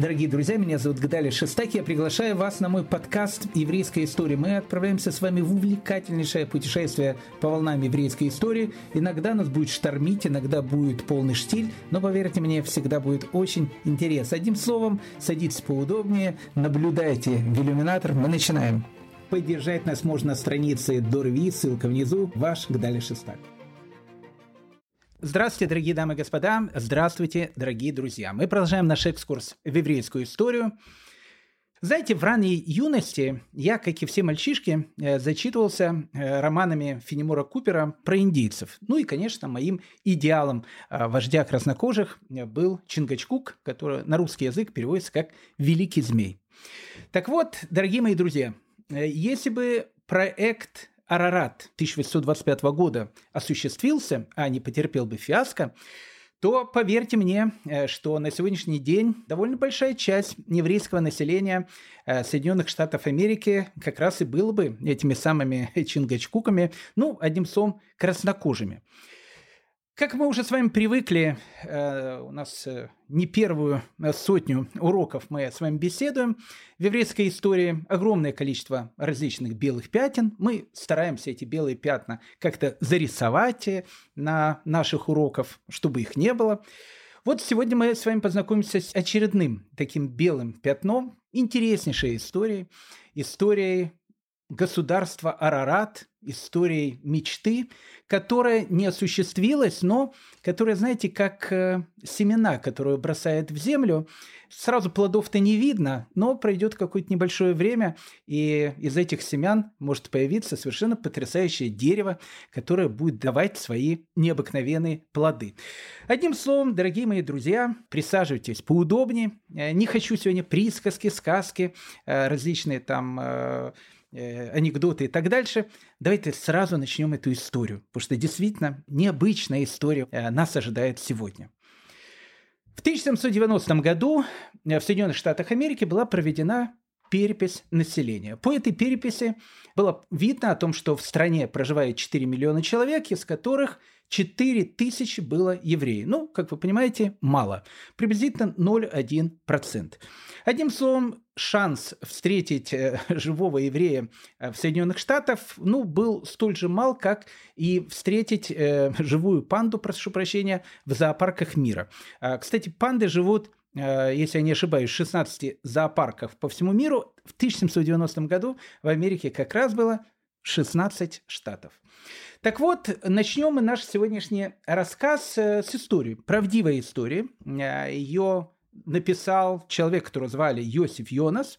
Дорогие друзья, меня зовут Гдали Шестаки. Я приглашаю вас на мой подкаст «Еврейская история». Мы отправляемся с вами в увлекательнейшее путешествие по волнам еврейской истории. Иногда нас будет штормить, иногда будет полный штиль, но, поверьте мне, всегда будет очень интересно. Одним словом, садитесь поудобнее, наблюдайте в иллюминатор. Мы начинаем. Поддержать нас можно на странице Дорви, ссылка внизу. Ваш Гдали Шестак. Здравствуйте, дорогие дамы и господа. Здравствуйте, дорогие друзья. Мы продолжаем наш экскурс в еврейскую историю. Знаете, в ранней юности я, как и все мальчишки, э, зачитывался э, романами Фенемора Купера про индейцев. Ну и, конечно, моим идеалом э, вождя краснокожих был Чингачкук, который на русский язык переводится как «великий змей». Так вот, дорогие мои друзья, если бы проект Арарат 1825 года осуществился, а не потерпел бы фиаско, то поверьте мне, э, что на сегодняшний день довольно большая часть еврейского населения э, Соединенных Штатов Америки как раз и было бы этими самыми чингачкуками, ну, одним словом, краснокожими. Как мы уже с вами привыкли, э, у нас э, не первую э, сотню уроков мы с вами беседуем. В еврейской истории огромное количество различных белых пятен. Мы стараемся эти белые пятна как-то зарисовать на наших уроках, чтобы их не было. Вот сегодня мы с вами познакомимся с очередным таким белым пятном, интереснейшей историей, историей государства Арарат, историей мечты, которая не осуществилась, но которая, знаете, как э, семена, которые бросают в землю, сразу плодов-то не видно, но пройдет какое-то небольшое время, и из этих семян может появиться совершенно потрясающее дерево, которое будет давать свои необыкновенные плоды. Одним словом, дорогие мои друзья, присаживайтесь поудобнее. Э, не хочу сегодня присказки, сказки, э, различные там анекдоты и так дальше. Давайте сразу начнем эту историю, потому что действительно необычная история э, нас ожидает сегодня. В 1790 году э, в Соединенных Штатах Америки была проведена перепись населения. По этой переписи было видно о том, что в стране проживает 4 миллиона человек, из которых 4 тысячи было евреев. Ну, как вы понимаете, мало. Приблизительно 0,1%. Одним словом, шанс встретить э, живого еврея э, в Соединенных Штатах ну, был столь же мал, как и встретить э, живую панду, прошу прощения, в зоопарках мира. А, кстати, панды живут если я не ошибаюсь, 16 зоопарков по всему миру. В 1790 году в Америке как раз было 16 штатов. Так вот, начнем мы наш сегодняшний рассказ э, с истории, правдивой истории. Э, Ее написал человек, которого звали Йосиф Йонас.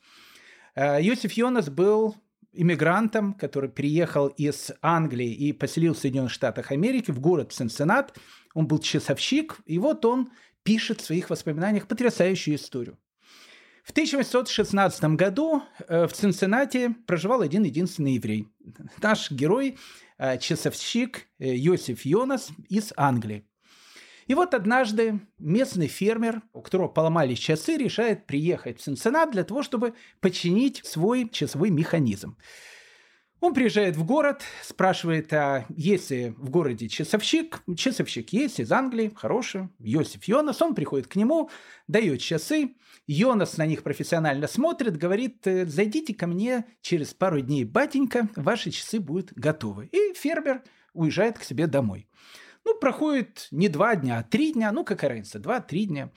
Йосиф Йонас был иммигрантом, который приехал из Англии и поселился в Соединенных Штатах Америки в город Сенсенат. Он был часовщик, и вот он пишет в своих воспоминаниях потрясающую историю. В 1816 году э, в Цинциннате проживал один единственный еврей. Наш герой, э, часовщик э, Йосиф Йонас из Англии. И вот однажды местный фермер, у которого поломались часы, решает приехать в Цинциннат для того, чтобы починить свой часовой механизм. Он приезжает в город, спрашивает, а есть ли в городе часовщик. Часовщик есть из Англии, хороший, Йосиф Йонас. Он приходит к нему, дает часы. Йонас на них профессионально смотрит, говорит, «Э, зайдите ко мне через пару дней, батенька, ваши часы будут готовы. И фермер уезжает к себе домой. Ну, проходит не два дня, а три дня, ну, какая разница, два-три дня.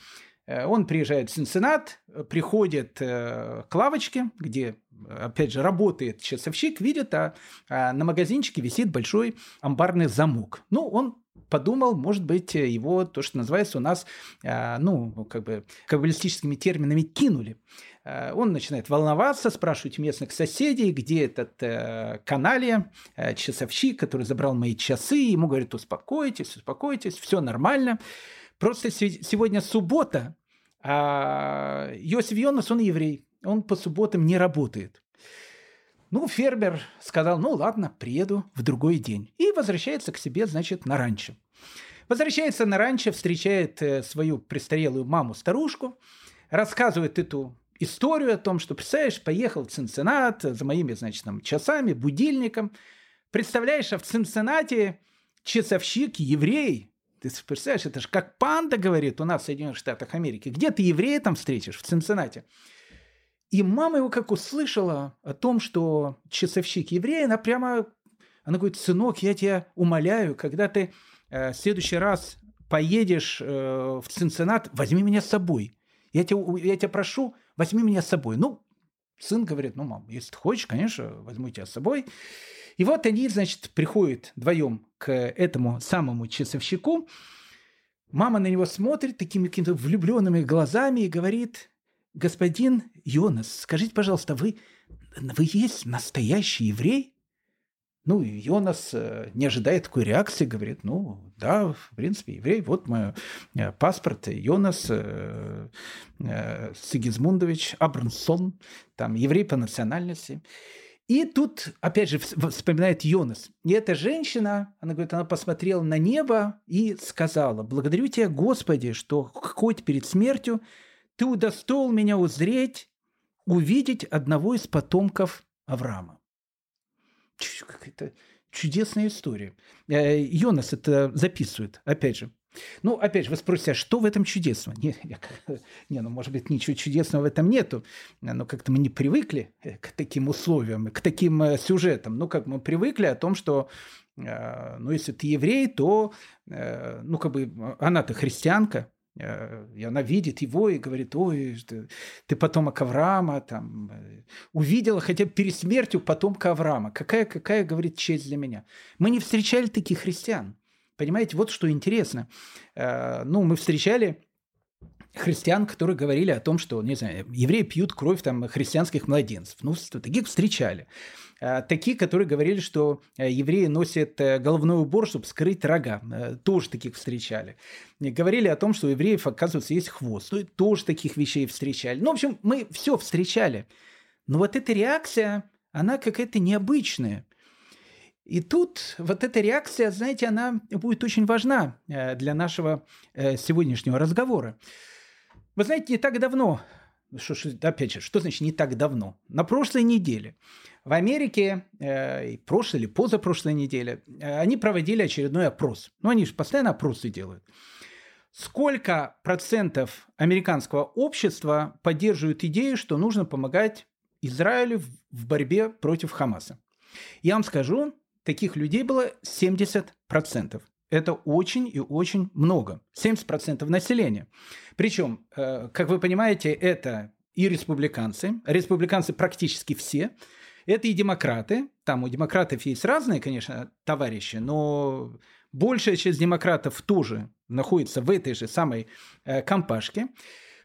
Э, он приезжает в Сенсенат, приходит э, к лавочке, где, опять же, работает часовщик, видит, а, а на магазинчике висит большой амбарный замок. Ну, он подумал, может быть, его, то, что называется у нас, э, ну, как бы каббалистическими терминами кинули. Он начинает волноваться, спрашивать местных соседей, где этот э, каналия, э, часовщик, который забрал мои часы. Ему говорят, успокойтесь, успокойтесь, все нормально. Просто сегодня суббота, а Йосиф Йонас, он еврей, он по субботам не работает. Ну, фермер сказал, ну ладно, приеду в другой день. И возвращается к себе, значит, на ранчо. Возвращается на ранчо, встречает э, свою престарелую маму-старушку, рассказывает эту историю о том, что, представляешь, поехал в Цинциннат за моими, значит, там, часами, будильником. Представляешь, а в Цинциннате часовщик еврей, Ты представляешь, это же как панда говорит у нас в Соединенных Штатах Америки. Где ты еврея там встретишь? В Цинциннате. И мама его как услышала о том, что часовщик еврей, она прямо, она говорит, сынок, я тебя умоляю, когда ты э, в следующий раз поедешь э, в Цинциннат, возьми меня с собой. Я тебя, я тебя прошу, возьми меня с собой. Ну, сын говорит, ну, мам, если ты хочешь, конечно, возьму тебя с собой. И вот они, значит, приходят вдвоем к этому самому часовщику. Мама на него смотрит такими какими-то влюбленными глазами и говорит, господин Йонас, скажите, пожалуйста, вы, вы есть настоящий еврей? Ну, Йонас э, не ожидает такой реакции, говорит, ну, да, в принципе, еврей, вот мой э, паспорт, Йонас э, э, Сигизмундович Абрамсон, там, еврей по национальности. И тут, опять же, вспоминает Йонас. И эта женщина, она говорит, она посмотрела на небо и сказала, благодарю тебя, Господи, что хоть перед смертью ты удостоил меня узреть, увидеть одного из потомков Авраама какая-то чудесная история. Э, Йонас это записывает, опять же. Ну, опять же, вы спросите, а что в этом чудесного? Не, не, ну, может быть, ничего чудесного в этом нету, но как-то мы не привыкли э, к таким условиям, к таким э, сюжетам. Ну, как мы привыкли о том, что, ну, если ты еврей, то, ну, как бы, она-то христианка, и она видит его и говорит, ой, ты потомок Авраама, там, э, увидела хотя бы перед смертью потомка Авраама. Какая, какая, говорит, честь для меня. Мы не встречали таких христиан. Понимаете, вот что интересно. Э, ну, мы встречали христиан, которые говорили о том, что, не знаю, евреи пьют кровь там христианских младенцев. Ну, таких встречали. А, такие, которые говорили, что э, евреи носят э, головной убор, чтобы скрыть рога. Э, тоже таких встречали. Говорили о том, что у евреев, оказывается, есть хвост. Ну, тоже таких вещей встречали. Ну, в общем, мы все встречали. Но вот эта реакция, она какая-то необычная. И тут вот эта реакция, знаете, она будет очень важна для нашего сегодняшнего разговора. Вы знаете, не так давно, что, опять же, что значит не так давно? На прошлой неделе в Америке, э, прошлой или позапрошлой неделе, э, они проводили очередной опрос. Ну, они же постоянно опросы делают. Сколько процентов американского общества поддерживают идею, что нужно помогать Израилю в, в борьбе против Хамаса? Я вам скажу, таких людей было 70 процентов. Это очень и очень много. 70% населения. Причем, э, как вы понимаете, это и республиканцы, республиканцы практически все, это и демократы. Там у демократов есть разные, конечно, товарищи, но большая часть демократов тоже находится в этой же самой э, компашке.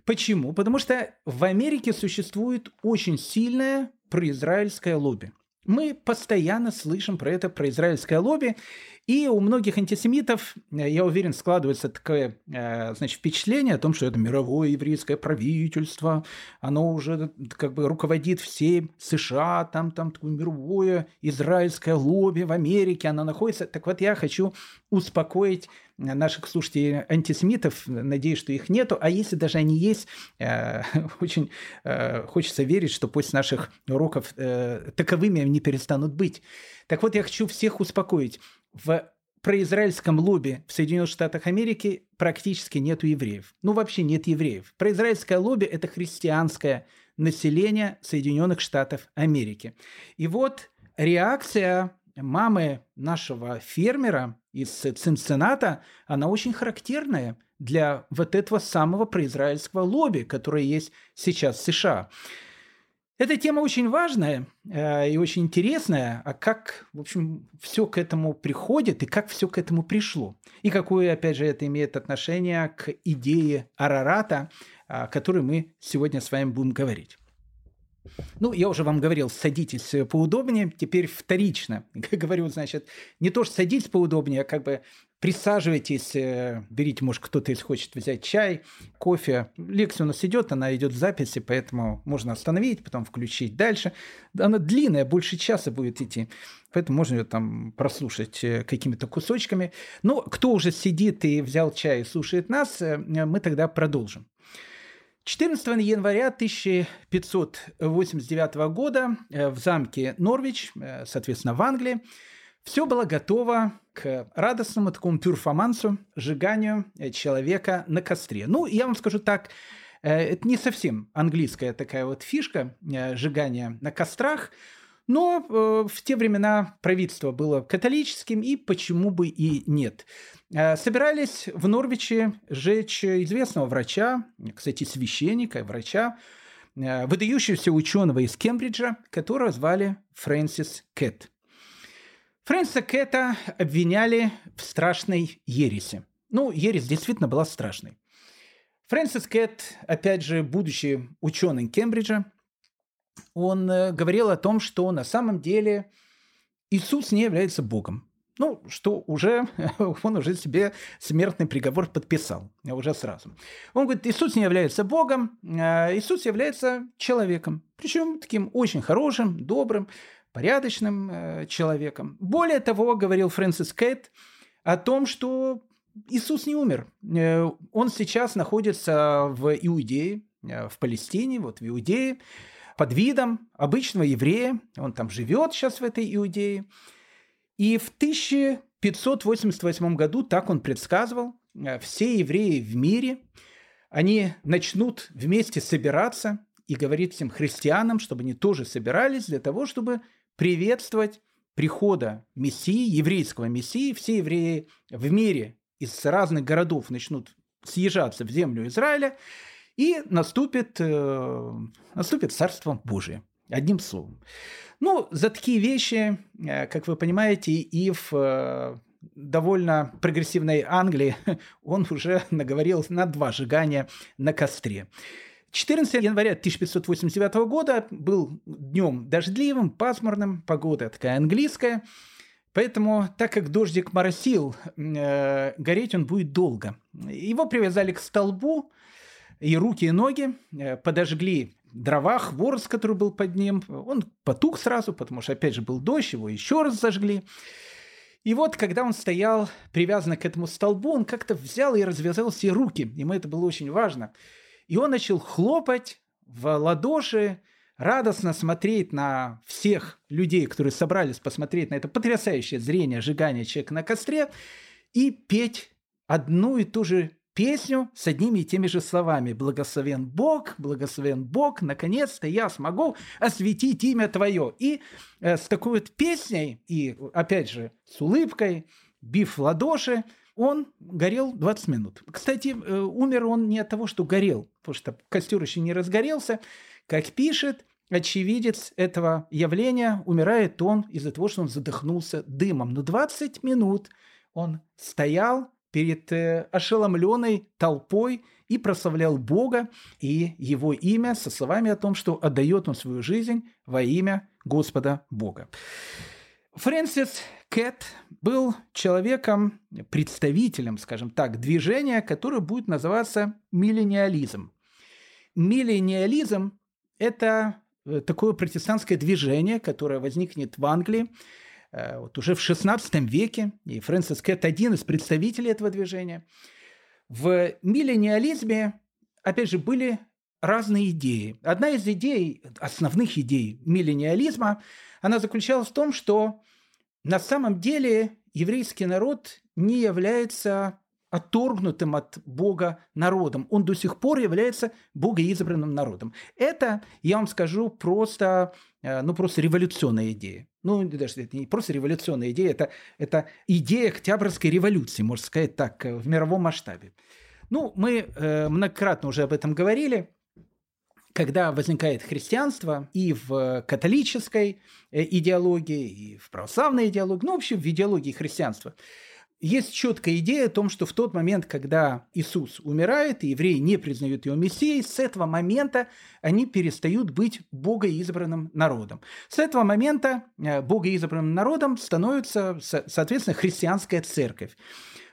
Почему? Потому что в Америке существует очень сильное произраильское лобби. Мы постоянно слышим про это, про израильское лобби, и у многих антисемитов, э, я уверен, складывается такое э, значит, впечатление о том, что это мировое еврейское правительство, оно уже как бы руководит всей США, там, там такое мировое израильское лобби в Америке, оно находится. Так вот, я хочу успокоить наших слушателей антисемитов, надеюсь, что их нету, а если даже они есть, э, очень хочется верить, что после наших уроков таковыми они перестанут быть. Так вот, я хочу всех успокоить в произраильском лобби в Соединенных Штатах Америки практически нету евреев. Ну, вообще нет евреев. Произраильское лобби – это христианское население Соединенных Штатов Америки. И вот реакция мамы нашего фермера из Цинцинната, она очень характерная для вот этого самого произраильского лобби, которое есть сейчас в США. Эта тема очень важная э, и очень интересная, а как, в общем, все к этому приходит и как все к этому пришло. И какое, опять же, это имеет отношение к идее Арарата, о которой мы сегодня с вами будем говорить. Ну, я уже вам говорил, садитесь поудобнее. Теперь вторично. Говорю, значит, не то, что садитесь поудобнее, а как бы Присаживайтесь, э, берите, может, кто-то из хочет взять чай, кофе. Лекция у нас идет, она идет в записи, поэтому можно остановить, потом включить дальше. Она длинная, больше часа будет идти, поэтому можно ее там прослушать э, какими-то кусочками. Но кто уже сидит и взял чай и слушает нас, э, мы тогда продолжим. 14 января 1589 года в замке Норвич, соответственно, в Англии, Все было готово к радостному такому перформансу, сжиганию э, человека на костре. Ну, я вам скажу так, э, это не совсем английская такая вот фишка э, сжигания на кострах, но в те времена правительство было католическим, и почему бы и нет. Собирались в Норвиче сжечь известного врача, кстати, священника, врача, выдающегося ученого из Кембриджа, которого звали Фрэнсис Кэт. Фрэнсиса Кэта обвиняли в страшной ереси. Ну, ересь действительно была страшной. Фрэнсис Кэт, опять же, будущий ученый Кембриджа, он э, говорил о том, что на самом деле Иисус не является Богом. Ну, что уже, он уже себе смертный приговор подписал, уже сразу. Он говорит, Иисус не является Богом, а Иисус является человеком. Причем таким очень хорошим, добрым, порядочным э, человеком. Более того, говорил Фрэнсис Кейт о том, что Иисус не умер. Э, он сейчас находится в Иудее, э, в Палестине, вот в Иудее, под видом обычного еврея. Он там живет сейчас в этой Иудее. И в 1588 году, так он предсказывал, э, все евреи в мире, они начнут вместе собираться и говорить всем христианам, чтобы они тоже собирались для того, чтобы приветствовать прихода Мессии, еврейского Мессии. Все евреи в мире из разных городов начнут съезжаться в землю Израиля, и наступит, э, наступит Царство Божие. Одним словом. Ну, за такие вещи, э, как вы понимаете, и в э, довольно прогрессивной Англии он уже наговорил на два сжигания на костре. 14 января 1589 года был днем дождливым, пасмурным, погода такая английская, поэтому, так как дождик моросил, э, гореть он будет долго. Его привязали к столбу, и руки, и ноги э, подожгли дрова, хворост, который был под ним. Он потух сразу, потому что, опять же, был дождь, его еще раз зажгли. И вот, когда он стоял привязанный к этому столбу, он как-то взял и развязал все руки. Ему это было очень важно – и он начал хлопать в ладоши, радостно смотреть на всех людей, которые собрались посмотреть на это потрясающее зрение сжигания человека на костре, и петь одну и ту же песню с одними и теми же словами. «Благословен Бог, благословен Бог, наконец-то я смогу осветить имя Твое». И э, с такой вот песней, и опять же с улыбкой, бив ладоши, он горел 20 минут. Кстати, э, умер он не от того, что горел, потому что костер еще не разгорелся. Как пишет очевидец этого явления, умирает он из-за того, что он задохнулся дымом. Но 20 минут он стоял перед э, ошеломленной толпой и прославлял Бога и его имя со словами о том, что отдает он свою жизнь во имя Господа Бога. Фрэнсис Кэт был человеком, представителем, скажем так, движения, которое будет называться миллениализм. Миллениализм – это э, такое протестантское движение, которое возникнет в Англии э, вот уже в XVI веке, и Фрэнсис Кэт один из представителей этого движения. В миллениализме, опять же, были разные идеи. Одна из идей, основных идей миллениализма, она заключалась в том, что на самом деле еврейский народ не является отторгнутым от Бога народом. Он до сих пор является богоизбранным народом. Это, я вам скажу, просто, э, ну, просто революционная идея. Ну, даже это не просто революционная идея, это, это идея Октябрьской революции, можно сказать так, э, в мировом масштабе. Ну, мы э, многократно уже об этом говорили когда возникает христианство и в католической э, идеологии, и в православной идеологии, ну, вообще в идеологии христианства, есть четкая идея о том, что в тот момент, когда Иисус умирает, и евреи не признают его Мессией, с этого момента они перестают быть богоизбранным народом. С этого момента э, богоизбранным народом становится, соответственно, христианская церковь.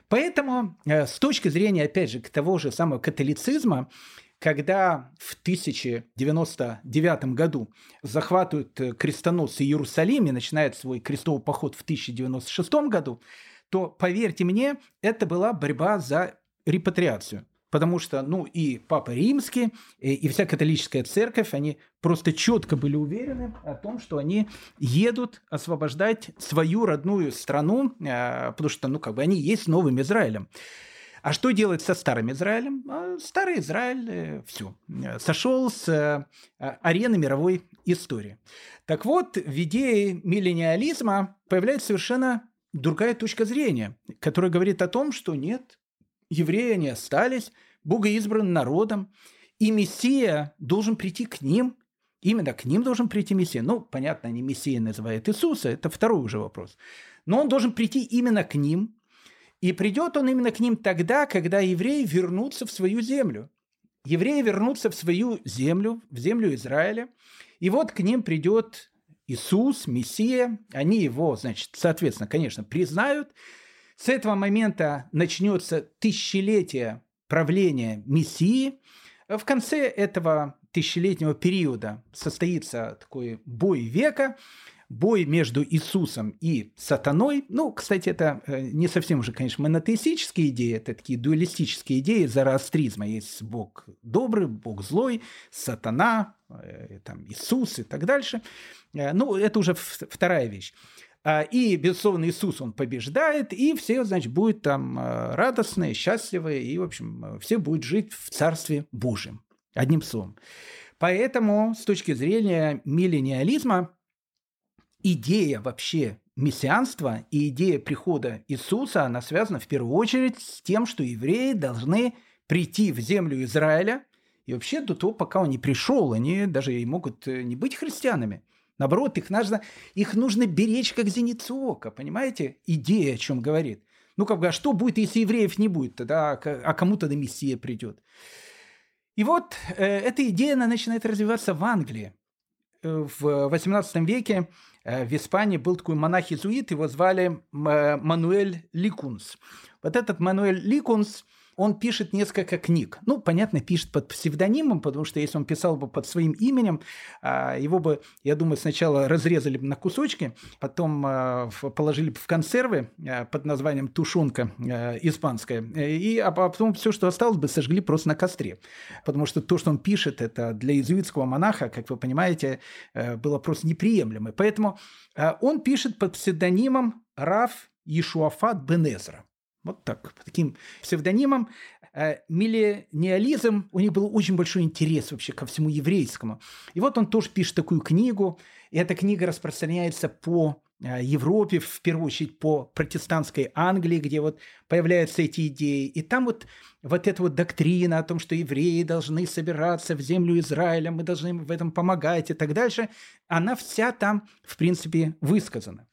Поэтому э, с точки зрения, опять же, того же самого католицизма, когда в 1099 году захватывают э, крестоносцы Иерусалим и начинает свой крестовый поход в 1096 году, то, поверьте мне, это была борьба за репатриацию. потому что, ну, и Папа Римский, и, и вся католическая церковь, они просто четко были уверены о том, что они едут освобождать свою родную страну, э, потому что, ну, как бы они есть новым Израилем. А что делать со старым Израилем? А старый Израиль, э, все, сошел с э, арены мировой истории. Так вот, в идее миллениализма появляется совершенно другая точка зрения, которая говорит о том, что нет, евреи не остались, богоизбранным народом, и Мессия должен прийти к ним, именно к ним должен прийти Мессия. Ну, понятно, они Мессия называют Иисуса, это второй уже вопрос. Но он должен прийти именно к ним, и придет он именно к ним тогда, когда евреи вернутся в свою землю. Евреи вернутся в свою землю, в землю Израиля, и вот к ним придет Иисус, Мессия, они его, значит, соответственно, конечно, признают, с этого момента начнется тысячелетие правления Мессии. В конце этого тысячелетнего периода состоится такой бой века, бой между Иисусом и сатаной. Ну, кстати, это э, не совсем уже, конечно, монотеистические идеи, это такие дуалистические идеи зороастризма. Есть Бог добрый, Бог злой, сатана, э, там, Иисус и так дальше. Э, ну, это уже вторая вещь. А, и, безусловно, Иисус, он побеждает, и все, значит, будут там радостные, счастливые, и, в общем, все будут жить в Царстве Божьем. Одним словом. Поэтому, с точки зрения миллениализма, идея вообще мессианства и идея прихода Иисуса, она связана в первую очередь с тем, что евреи должны прийти в землю Израиля, и вообще до того, пока он не пришел, они даже и могут э, не быть христианами – Наоборот, их нужно, их нужно беречь как зеницу ока, понимаете? Идея о чем говорит. Ну, как бы, а что будет, если евреев не будет тогда, а кому тогда Мессия придет? И вот э, эта идея, она начинает развиваться в Англии. Э, в 18 веке в Испании был такой монах-иезуит, его звали э, Мануэль Ликунс. Вот этот Мануэль Ликунс – он пишет несколько книг. Ну, понятно, пишет под псевдонимом, потому что если он писал бы под своим именем, а, его бы, я думаю, сначала разрезали бы на кусочки, потом а, положили бы в консервы а, под названием тушенка испанская, и а потом все, что осталось бы, сожгли просто на костре. Потому что то, что он пишет, это для иезуитского монаха, как вы понимаете, было просто неприемлемо. Поэтому он пишет под псевдонимом Раф Ишуафат Бенезра. Вот так, по таким псевдонимам. Э, миллениализм, у них был очень большой интерес вообще ко всему еврейскому. И вот он тоже пишет такую книгу, и эта книга распространяется по э, Европе, в первую очередь по протестантской Англии, где вот появляются эти идеи. И там вот, вот эта вот доктрина о том, что евреи должны собираться в землю Израиля, мы должны им в этом помогать и так дальше, она вся там, в принципе, высказана.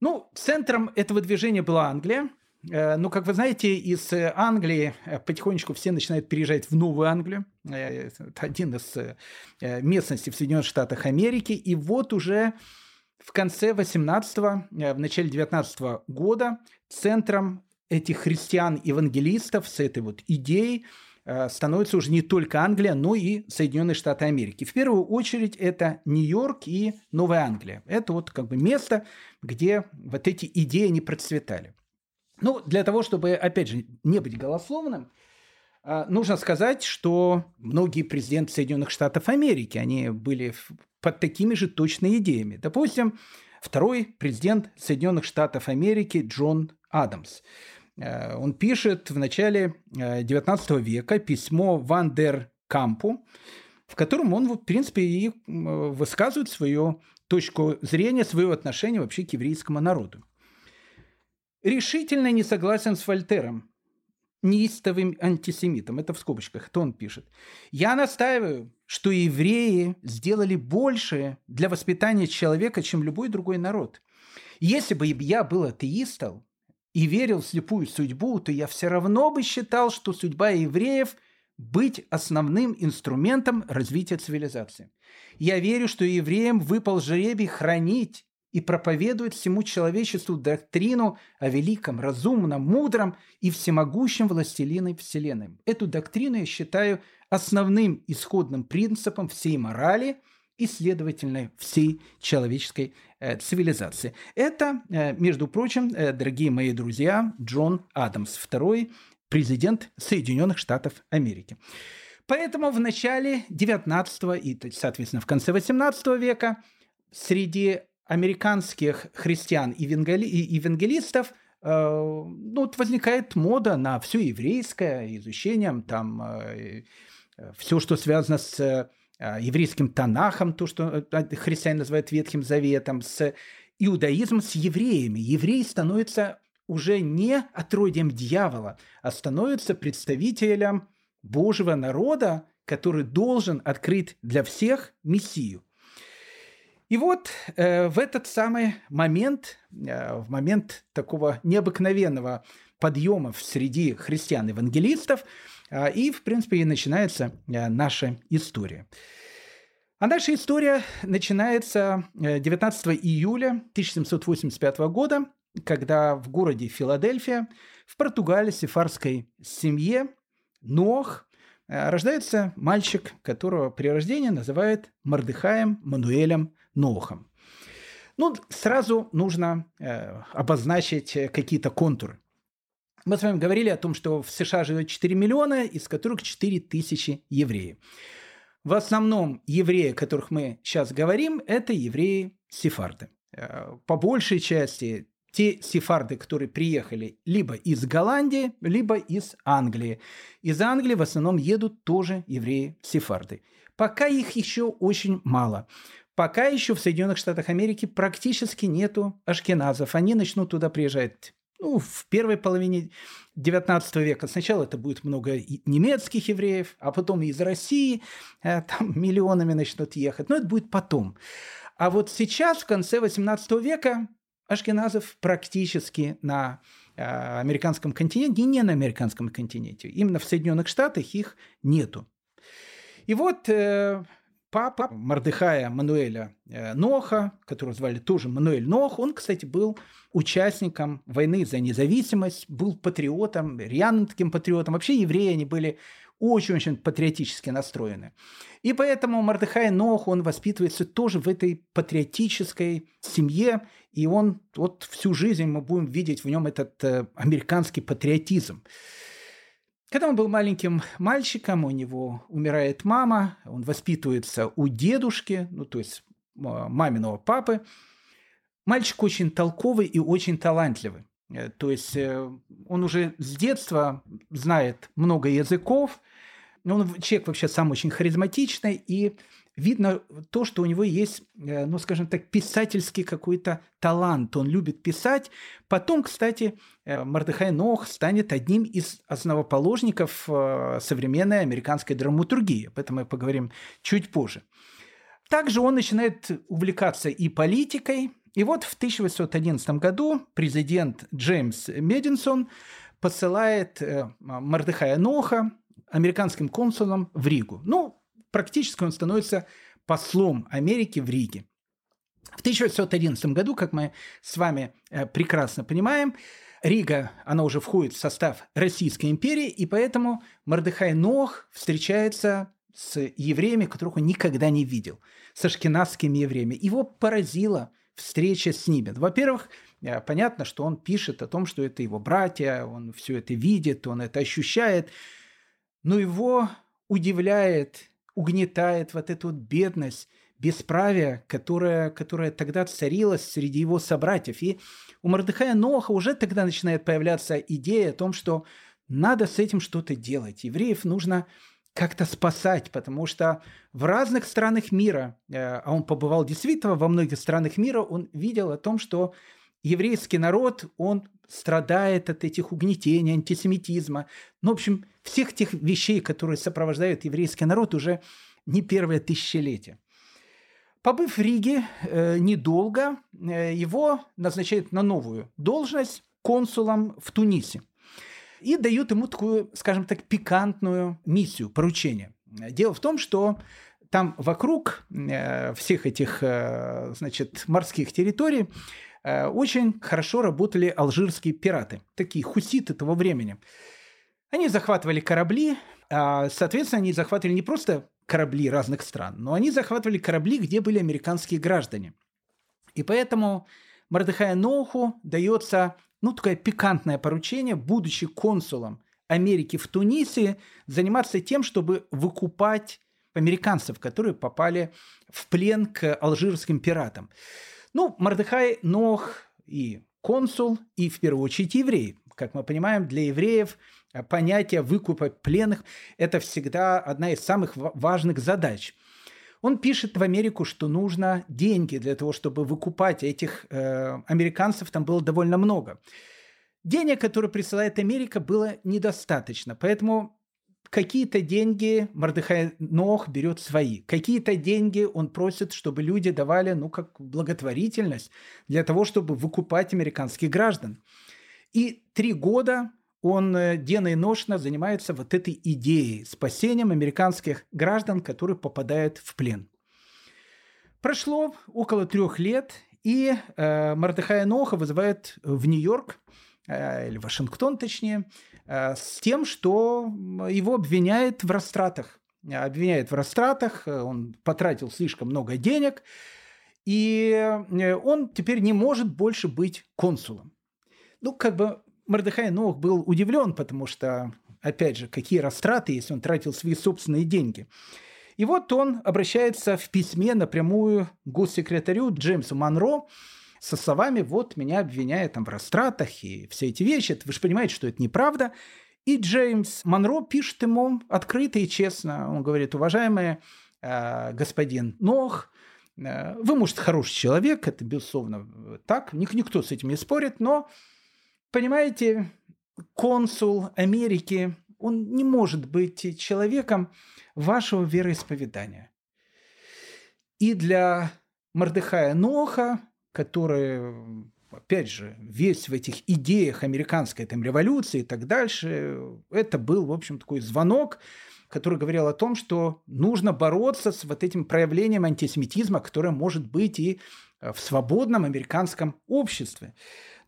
Ну, центром этого движения была Англия – ну, как вы знаете, из э, Англии э, потихонечку все начинают переезжать в Новую Англию. Это один из местностей в Соединенных Штатах Америки. И вот уже в конце 18-го, в начале 19 -го года центром этих христиан-евангелистов с этой вот идеей становится уже не только Англия, но и Соединенные Штаты Америки. В первую очередь это Нью-Йорк и Новая Англия. Это вот как бы место, где вот эти идеи не процветали. Ну, для того, чтобы, опять же, не быть голословным, а, нужно сказать, что многие президенты Соединенных Штатов Америки, они были под такими же точными идеями. Допустим, второй президент Соединенных Штатов Америки Джон Адамс. А, он пишет в начале XIX а, века письмо Ван дер Кампу, в котором он, в принципе, и высказывает свою точку зрения, свое отношение вообще к еврейскому народу решительно не согласен с Вольтером, неистовым антисемитом. Это в скобочках, это он пишет. Я настаиваю, что евреи сделали больше для воспитания человека, чем любой другой народ. Если бы я был атеистом и верил в слепую судьбу, то я все равно бы считал, что судьба евреев – быть основным инструментом развития цивилизации. Я верю, что евреям выпал жребий хранить и проповедует всему человечеству доктрину о великом, разумном, мудром и всемогущем властелине Вселенной. Эту доктрину я считаю основным исходным принципом всей морали и, следовательно, всей человеческой э, цивилизации. Это, э, между прочим, э, дорогие мои друзья, Джон Адамс, второй президент Соединенных Штатов Америки. Поэтому в начале 19 и, соответственно, в конце 18 века среди американских христиан и евангелистов э, ну, вот возникает мода на все еврейское, изучением там э, э, все, что связано с еврейским Танахом, то, что христиане называют Ветхим Заветом, с иудаизмом, с евреями. Еврей становится уже не отродьем дьявола, а становится представителем Божьего народа, который должен открыть для всех Мессию. И вот э, в этот самый момент, э, в момент такого необыкновенного подъема среди христиан-евангелистов, э, и, в принципе, и начинается э, наша история. А наша история начинается 19 э, июля 1785 года, когда в городе Филадельфия, в Португалии, сефарской семье, Нох, э, рождается мальчик, которого при рождении называют Мордыхаем Мануэлем Нохом. Ну, сразу нужно э, обозначить э, какие-то контуры. Мы с вами говорили о том, что в США живет 4 миллиона, из которых 4 тысячи евреев. В основном евреи, о которых мы сейчас говорим, это евреи-сефарды. Э, по большей части те сефарды, которые приехали либо из Голландии, либо из Англии. Из Англии в основном едут тоже евреи-сефарды. Пока их еще очень мало. Пока еще в Соединенных Штатах Америки практически нету ашкеназов. Они начнут туда приезжать ну, в первой половине XIX века. Сначала это будет много немецких евреев, а потом из России э, там миллионами начнут ехать. Но это будет потом. А вот сейчас, в конце XVIII века, ашкеназов практически на э, американском континенте и не на американском континенте. Именно в Соединенных Штатах их нету. И вот э, папа Мардыхая Мануэля э, Ноха, которого звали тоже Мануэль Нох, он, кстати, был участником войны за независимость, был патриотом, рьяным таким патриотом. Вообще евреи, они были очень-очень патриотически настроены. И поэтому Мардыхай Нох, он воспитывается тоже в этой патриотической семье, и он вот всю жизнь мы будем видеть в нем этот э, американский патриотизм. Когда он был маленьким мальчиком, у него умирает мама, он воспитывается у дедушки, ну то есть маминого папы. Мальчик очень толковый и очень талантливый. Э, то есть э, он уже с детства знает много языков, он человек вообще сам очень харизматичный, и видно то, что у него есть, э, ну, скажем так, писательский какой-то талант. Он любит писать. Потом, кстати, э, Мардыхай Нох станет одним из основоположников э, современной американской драматургии. Об этом мы поговорим чуть позже. Также он начинает увлекаться и политикой. И вот в 1811 году президент Джеймс Мединсон посылает Мардыхая Ноха американским консулом в Ригу. Ну, практически он становится послом Америки в Риге. В 1911 году, как мы с вами э, прекрасно понимаем, Рига, она уже входит в состав Российской империи, и поэтому Мордыхай Нох встречается с евреями, которых он никогда не видел, с ашкенадскими евреями. Его поразила встреча с ними. Во-первых, э, понятно, что он пишет о том, что это его братья, он все это видит, он это ощущает, но его удивляет угнетает вот эту вот бедность, бесправие, которое, которое тогда царилось среди его собратьев. И у Мордыхая Ноха уже тогда начинает появляться идея о том, что надо с этим что-то делать. Евреев нужно как-то спасать, потому что в разных странах мира, э, а он побывал действительно во многих странах мира, он видел о том, что еврейский народ, он страдает от этих угнетений, антисемитизма. Ну, в общем, всех тех вещей, которые сопровождают еврейский народ уже не первое тысячелетие. Побыв в Риге э, недолго, э, его назначают на новую должность консулом в Тунисе. И дают ему такую, скажем так, пикантную миссию, поручение. Дело в том, что там вокруг э, всех этих, э, значит, морских территорий очень хорошо работали алжирские пираты, такие хуситы того времени. Они захватывали корабли, а, соответственно, они захватывали не просто корабли разных стран, но они захватывали корабли, где были американские граждане. И поэтому Мордыхая Ноуху дается ну, такое пикантное поручение, будучи консулом Америки в Тунисе заниматься тем, чтобы выкупать американцев, которые попали в плен к алжирским пиратам. Ну, Мордыхай Нох и консул, и в первую очередь еврей. Как мы понимаем, для евреев понятие выкупа пленных – это всегда одна из самых важных задач. Он пишет в Америку, что нужно деньги для того, чтобы выкупать этих э, американцев, там было довольно много. Денег, которые присылает Америка, было недостаточно, поэтому какие-то деньги Мордыхай Нох берет свои, какие-то деньги он просит, чтобы люди давали, ну, как благотворительность для того, чтобы выкупать американских граждан. И три года он э, денно и ношно занимается вот этой идеей спасением американских граждан, которые попадают в плен. Прошло около трех лет, и э, Мордыхая Ноха вызывает в Нью-Йорк, или Вашингтон точнее, э, с тем, что его обвиняют в растратах. Обвиняют в растратах, э, он потратил слишком много денег, и э, он теперь не может больше быть консулом. Ну, как бы Мордыхай Нох был удивлен, потому что, опять же, какие растраты, если он тратил свои собственные деньги. И вот он обращается в письме напрямую госсекретарю Джеймсу Монро со словами «Вот меня обвиняют там в растратах и все эти вещи». Вы же понимаете, что это неправда. И Джеймс Монро пишет ему открыто и честно. Он говорит, уважаемый э, господин Нох, э, вы, может, хороший человек, это, безусловно, так, никто с этим не спорит, но Понимаете, консул Америки, он не может быть человеком вашего вероисповедания. И для Мордыхая Ноха, который, опять же, весь в этих идеях американской там, революции и так дальше, это был, в общем, такой звонок, который говорил о том, что нужно бороться с вот этим проявлением антисемитизма, которое может быть и в свободном американском обществе.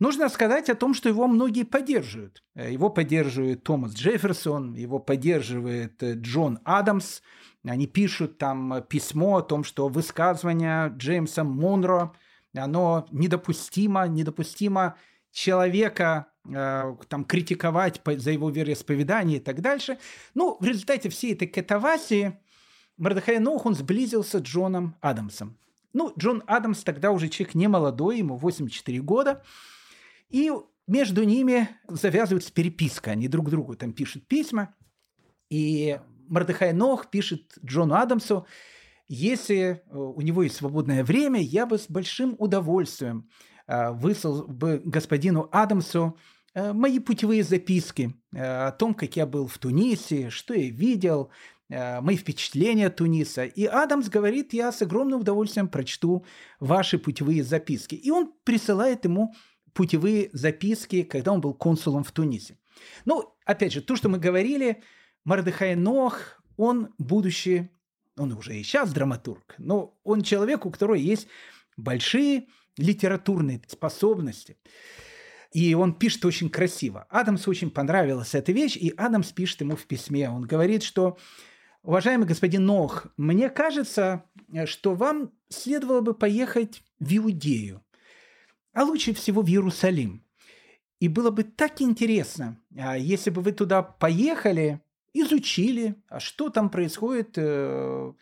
Нужно сказать о том, что его многие поддерживают. Э, его поддерживает Томас Джефферсон, его поддерживает э, Джон Адамс. Они пишут там письмо о том, что высказывание Джеймса Монро, оно недопустимо, недопустимо человека э, там критиковать за его вероисповедание и так дальше. Ну, в результате всей этой катавасии Мордыхай Нох, он сблизился с Джоном Адамсом. Ну, Джон Адамс тогда уже человек не молодой, ему 84 года – и между ними завязывается переписка. Они друг другу там пишут письма. И Мордыхай Нох пишет Джону Адамсу, если э, у него есть свободное время, я бы с большим удовольствием э, выслал бы господину Адамсу э, мои путевые записки о том, как я был в Тунисе, что я видел, мои впечатления от Туниса. И Адамс говорит, я с огромным удовольствием прочту ваши путевые записки. И он присылает ему путевые записки, когда он был консулом в Тунисе. Ну, опять же, то, что мы говорили, Мардыхай Нох, он будущий, он уже и сейчас драматург, но он человек, у которого есть большие литературные способности. И он пишет очень красиво. Адамсу очень понравилась эта вещь, и Адамс пишет ему в письме. Он говорит, что Уважаемый господин Нох, мне кажется, что вам следовало бы поехать в Иудею а лучше всего в Иерусалим. И было бы так интересно, а если бы вы туда поехали, изучили, а что там происходит э,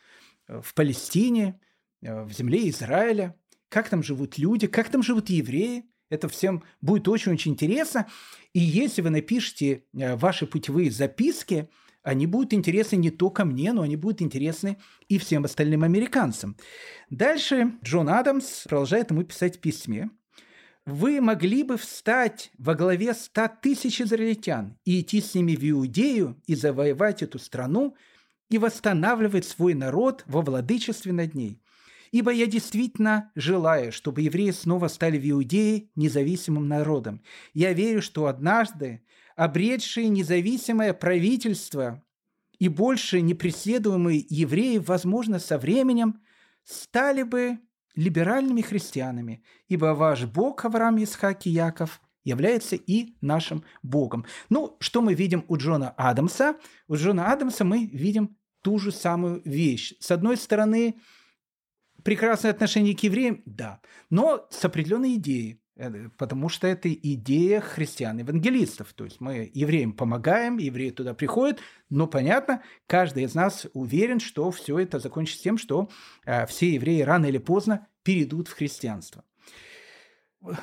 в Палестине, э, в земле Израиля, как там живут люди, как там живут евреи. Это всем будет очень-очень интересно. И если вы напишете э, ваши путевые записки, они будут интересны не только мне, но они будут интересны и всем остальным американцам. Дальше Джон Адамс продолжает ему писать в письме – вы могли бы встать во главе ста тысяч израильтян и идти с ними в Иудею и завоевать эту страну и восстанавливать свой народ во владычестве над ней. Ибо я действительно желаю, чтобы евреи снова стали в Иудее независимым народом. Я верю, что однажды обретшие независимое правительство и больше непреследуемые евреи, возможно, со временем стали бы либеральными христианами, ибо ваш Бог Авраам, Исхак и Яков является и нашим Богом. Ну, что мы видим у Джона Адамса? У Джона Адамса мы видим ту же самую вещь. С одной стороны, прекрасное отношение к евреям, да, но с определенной идеей. Э, потому что это идея христиан-евангелистов. То есть мы евреям помогаем, евреи туда приходят, но понятно, каждый из нас уверен, что все это закончится тем, что э, все евреи рано или поздно перейдут в христианство.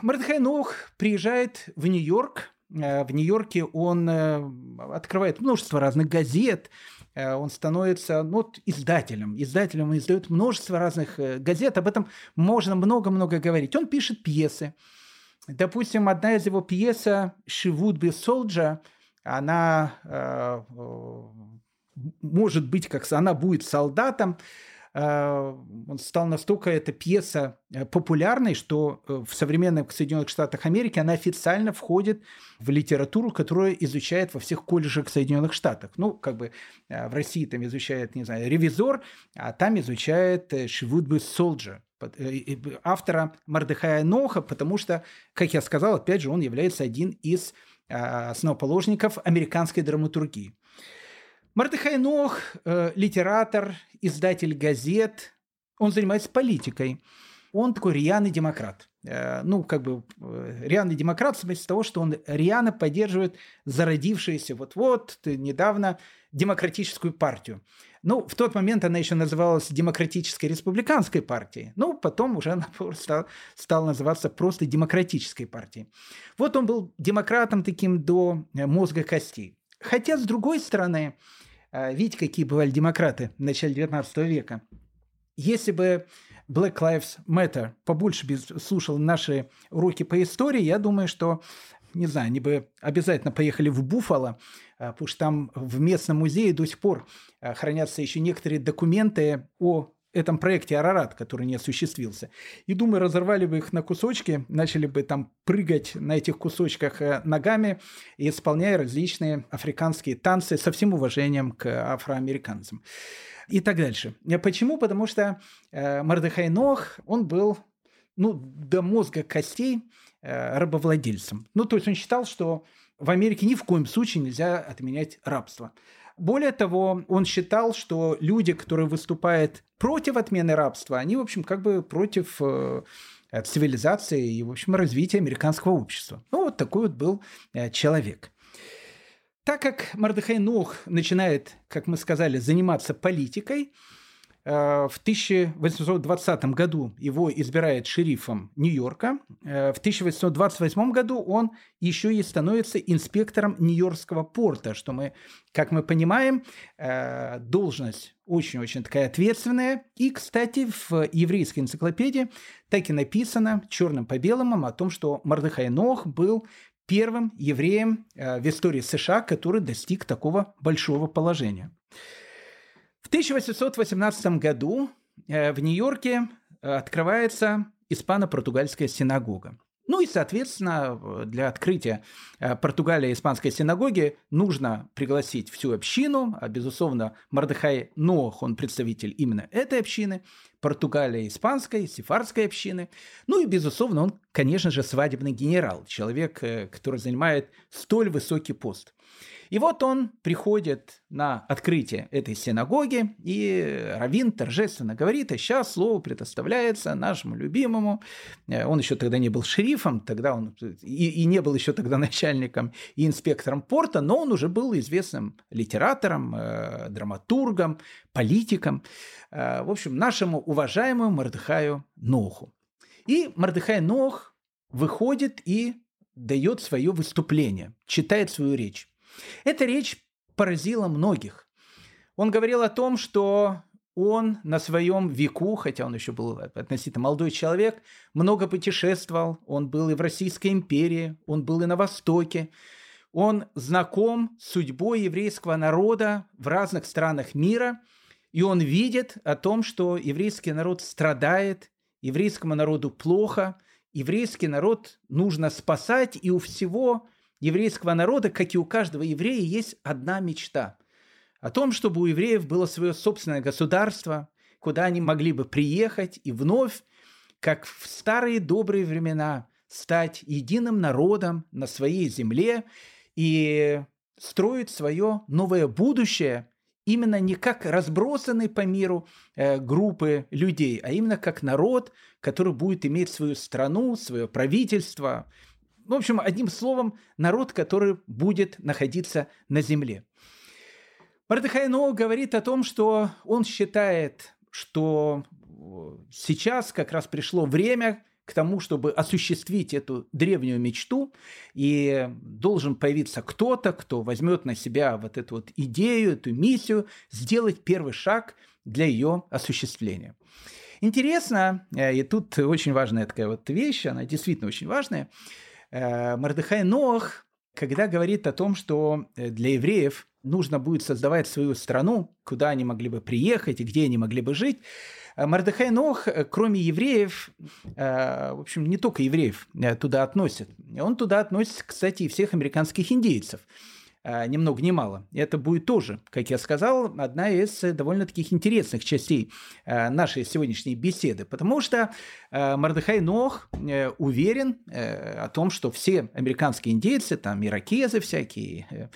Мордехай Нох приезжает в Нью-Йорк. Э, в Нью-Йорке он открывает множество разных газет, он становится ну, вот, издателем. Издателем издает множество разных газет. Об этом можно много-много говорить. Он пишет пьесы. Допустим, одна из его пьес «She would be soldier», она э, может быть, как она будет солдатом, он стал настолько эта пьеса э, популярной, что э, в современных Соединенных Штатах Америки она официально входит в литературу, которую изучает во всех колледжах Соединенных Штатах. Ну, как бы в России там изучает, не знаю, ревизор, а там изучает «She would be soldier» автора Мардыхая Ноха, потому что, как я сказал, опять же, он является один из основоположников американской драматургии. Мардыхай Нох – литератор, издатель газет, он занимается политикой. Он такой рьяный демократ. Э, ну, как бы э, рьяный демократ в смысле того, что он рьяно поддерживает зародившуюся вот-вот недавно демократическую партию. Ну, в тот момент она еще называлась Демократической республиканской партией. Ну, потом уже она стала, стала называться просто Демократической партией. Вот он был демократом таким до э, мозга костей. Хотя, с другой стороны, видите, какие бывали демократы в начале 19 века. Если бы Black Lives Matter побольше слушал наши уроки по истории, я думаю, что, не знаю, они бы обязательно поехали в Буффало, а, потому что там в местном музее до сих пор а, хранятся еще некоторые документы о этом проекте Арарат, который не осуществился. И, думаю, разорвали бы их на кусочки, начали бы там прыгать на этих кусочках э, ногами, исполняя различные африканские танцы со всем уважением к афроамериканцам и так дальше. Почему? Потому что э, Мардыхай Нох, он был ну, до мозга костей э, рабовладельцем. Ну, то есть он считал, что в Америке ни в коем случае нельзя отменять рабство. Более того, он считал, что люди, которые выступают против отмены рабства, они, в общем, как бы против э, цивилизации и, в общем, развития американского общества. Ну, вот такой вот был э, человек. Так как Мардыхай Нох начинает, как мы сказали, заниматься политикой, э, в 1820 году его избирает шерифом Нью-Йорка. Э, в 1828 году он еще и становится инспектором Нью-Йоркского порта, что мы, как мы понимаем, э, должность очень-очень такая ответственная. И, кстати, в еврейской энциклопедии так и написано черным по белому о том, что Мардыхай Нох был первым евреем э, в истории США, который достиг такого большого положения. В 1818 году э, в Нью-Йорке э, открывается испано-португальская синагога. Ну и, соответственно, для открытия э, Португалии испанской синагоги нужно пригласить всю общину, а, безусловно, Мардыхай Нох, он представитель именно этой общины, Португалия испанской, сефардской общины. Ну и, безусловно, он, конечно же, свадебный генерал, человек, который занимает столь высокий пост. И вот он приходит на открытие этой синагоги, и Равин торжественно говорит, а сейчас слово предоставляется нашему любимому. Э, он еще тогда не был шерифом, тогда он и, и не был еще тогда начальником и инспектором порта, но он уже был известным литератором, э, драматургом, политиком. Э, в общем, нашему уважаемому Мордыхаю Ноху. И Мордыхай Нох выходит и дает свое выступление, читает свою речь. Эта речь поразила многих. Он говорил о том, что он на своем веку, хотя он еще был относительно молодой человек, много путешествовал. Он был и в Российской империи, он был и на Востоке. Он знаком с судьбой еврейского народа в разных странах мира, и он видит о том, что еврейский народ страдает, еврейскому народу плохо, еврейский народ нужно спасать, и у всего еврейского народа, как и у каждого еврея, есть одна мечта. О том, чтобы у евреев было свое собственное государство, куда они могли бы приехать и вновь, как в старые добрые времена, стать единым народом на своей земле и строить свое новое будущее именно не как разбросанные по миру э, группы людей, а именно как народ, который будет иметь свою страну, свое правительство. В общем, одним словом, народ, который будет находиться на земле. Мардыхай Ноу говорит о том, что он считает, что сейчас как раз пришло время к тому, чтобы осуществить эту древнюю мечту, и должен появиться кто-то, кто возьмет на себя вот эту вот идею, эту миссию, сделать первый шаг для ее осуществления. Интересно, э, и тут очень важная такая вот вещь, она действительно очень важная, э, Мордыхай Ноах, когда говорит о том, что э, для евреев нужно будет создавать свою страну, куда они могли бы приехать и где они могли бы жить, Э, Мардыхай Нох, э, кроме евреев, э, в общем, не только евреев туда относят. Он туда относит, кстати, и всех американских индейцев – а, ни много ни мало. Это будет тоже, как я сказал, одна из э, довольно таких интересных частей э, нашей сегодняшней беседы, потому что э, Мардыхай Нох уверен о том, что все американские индейцы, там иракезы всякие,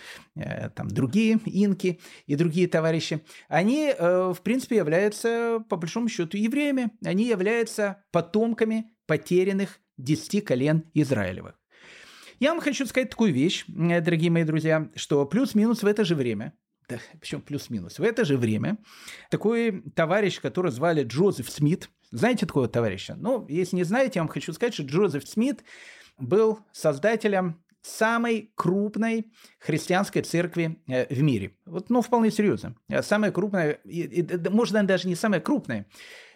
там другие инки и другие товарищи, они, в принципе, являются, по большому счету, евреями. Они являются потомками потерянных десяти колен Израилевых. Я вам хочу сказать такую вещь, э, дорогие мои друзья, что плюс-минус в это же время, да, причем плюс-минус, в это же время такой товарищ, который звали Джозеф Смит, знаете такого товарища? Ну, если не знаете, я вам хочу сказать, что Джозеф Смит был создателем самой крупной христианской церкви э, в мире. Вот, ну, вполне серьезно. Самая крупная, можно даже не самая крупная,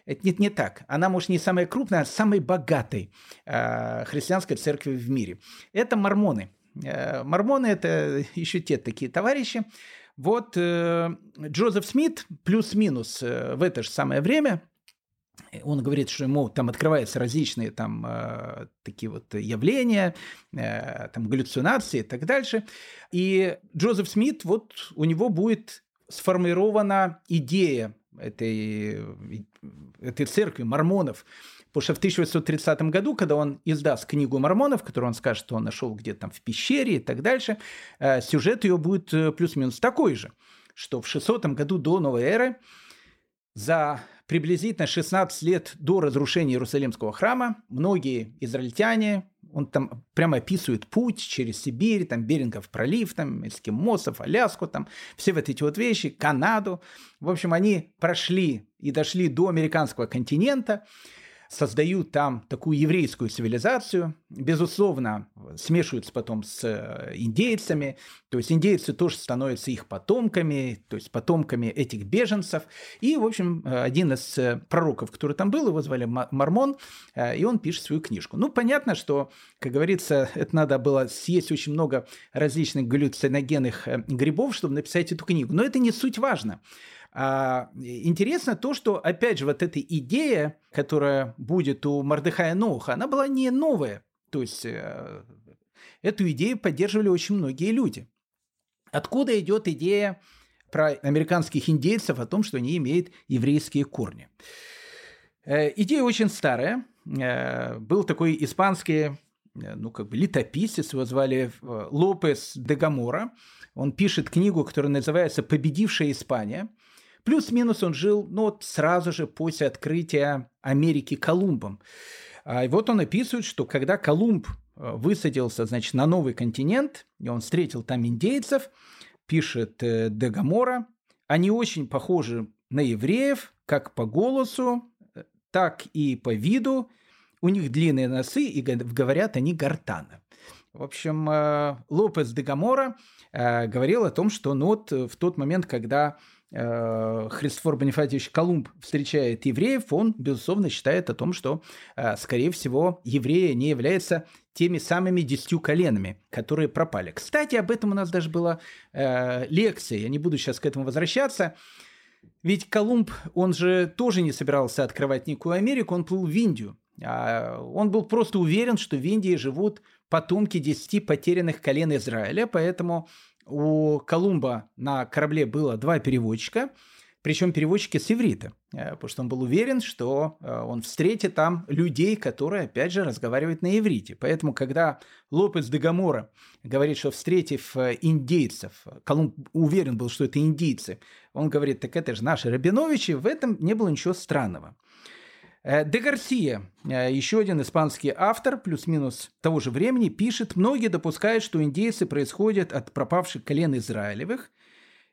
это не, не так. Она, может, не самая крупная, а самой богатой э, христианской церкви в мире. Это мормоны. Э, мормоны – это еще те такие товарищи. Вот э, Джозеф Смит плюс-минус э, в это же самое время он говорит, что ему там открываются различные там э, такие вот явления, э, там галлюцинации и так дальше. И Джозеф Смит, вот у него будет сформирована идея этой, этой церкви мормонов. Потому что в 1830 году, когда он издаст книгу мормонов, которую он скажет, что он нашел где-то там в пещере и так дальше, э, сюжет ее будет э, плюс-минус такой же, что в 600 году до новой эры за приблизительно 16 лет до разрушения Иерусалимского храма многие израильтяне он там прямо описывает путь через Сибирь, там Берингов пролив, там эскимосов, Аляску, там все вот эти вот вещи, Канаду. В общем, они прошли и дошли до американского континента, создают там такую еврейскую цивилизацию, безусловно, смешиваются потом с э, индейцами, то есть индейцы тоже становятся их потомками, то есть потомками этих беженцев. И, в общем, один из э, пророков, который там был, его звали Мормон, э, и он пишет свою книжку. Ну, понятно, что, как говорится, это надо было съесть очень много различных галлюциногенных грибов, чтобы написать эту книгу. Но это не суть важно. А, интересно то, что, опять же, вот эта идея, которая будет у Мардыхая Ноуха, она была не новая. То есть э, эту идею поддерживали очень многие люди. Откуда идет идея про американских индейцев о том, что они имеют еврейские корни? Э, идея очень старая. Э, был такой испанский ну, как бы летописец, его звали Лопес де Гамора. Он пишет книгу, которая называется «Победившая Испания». Плюс-минус он жил ну, вот сразу же после открытия Америки Колумбом. А, и вот он описывает, что когда Колумб э, высадился, значит, на новый континент, и он встретил там индейцев, пишет э, Дегамора, они очень похожи на евреев, как по голосу, э, так и по виду. У них длинные носы, и говорят они гортаны. В общем, Лопес де Гамора говорил о том, что ну, вот в тот момент, когда Христофор Бонифатьевич Колумб встречает евреев, он, безусловно, считает о том, что, э, скорее всего, евреи не являются теми самыми десятью коленами, которые пропали. Кстати, об этом у нас даже была э, лекция, я не буду сейчас к этому возвращаться. Ведь Колумб, он же тоже не собирался открывать некую Америку, он плыл в Индию. А он был просто уверен, что в Индии живут потомки десяти потерянных колен Израиля, поэтому у Колумба на корабле было два переводчика. причем переводчики с иврита, э, потому что он был уверен, что э, он встретит там людей, которые, опять же, разговаривают на иврите. Поэтому, когда Лопес де Гамора говорит, что встретив э, индейцев, Колумб уверен был, что это индейцы, он говорит, так это же наши Рабиновичи, в этом не было ничего странного. Де Гарсия, еще один испанский автор, плюс-минус того же времени, пишет, многие допускают, что индейцы происходят от пропавших колен Израилевых,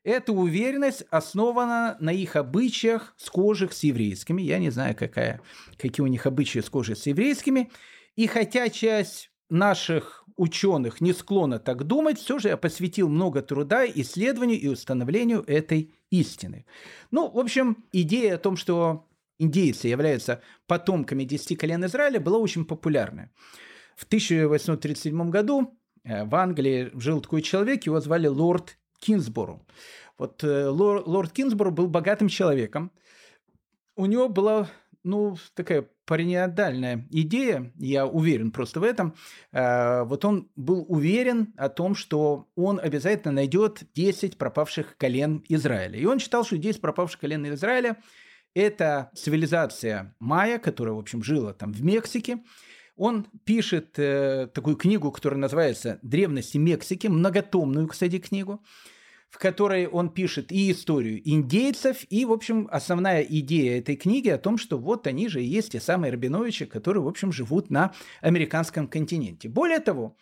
эта уверенность основана на их обычаях, схожих с еврейскими. Я не знаю, какая, какие у них обычаи схожи с еврейскими. И хотя часть наших ученых не склонна так думать, все же я посвятил много труда исследованию и установлению этой истины. Ну, в общем, идея о том, что индейцы являются потомками десяти колен Израиля, была очень популярна. В 1837 году э, в Англии жил такой человек, его звали лорд Кинсбору. Вот э, лорд Кинсбору был богатым человеком. У него была, ну, такая параноидальная идея, я уверен просто в этом. Э, вот он был уверен о том, что он обязательно найдет 10 пропавших колен Израиля. И он считал, что 10 пропавших колен Израиля – это цивилизация майя, которая, в общем, жила там в Мексике. Он пишет э, такую книгу, которая называется «Древности Мексики», многотомную, кстати, книгу в которой он пишет и историю индейцев, и, в общем, основная идея этой книги о том, что вот они же и есть те самые Рабиновичи, которые, в общем, живут на американском континенте. Более того,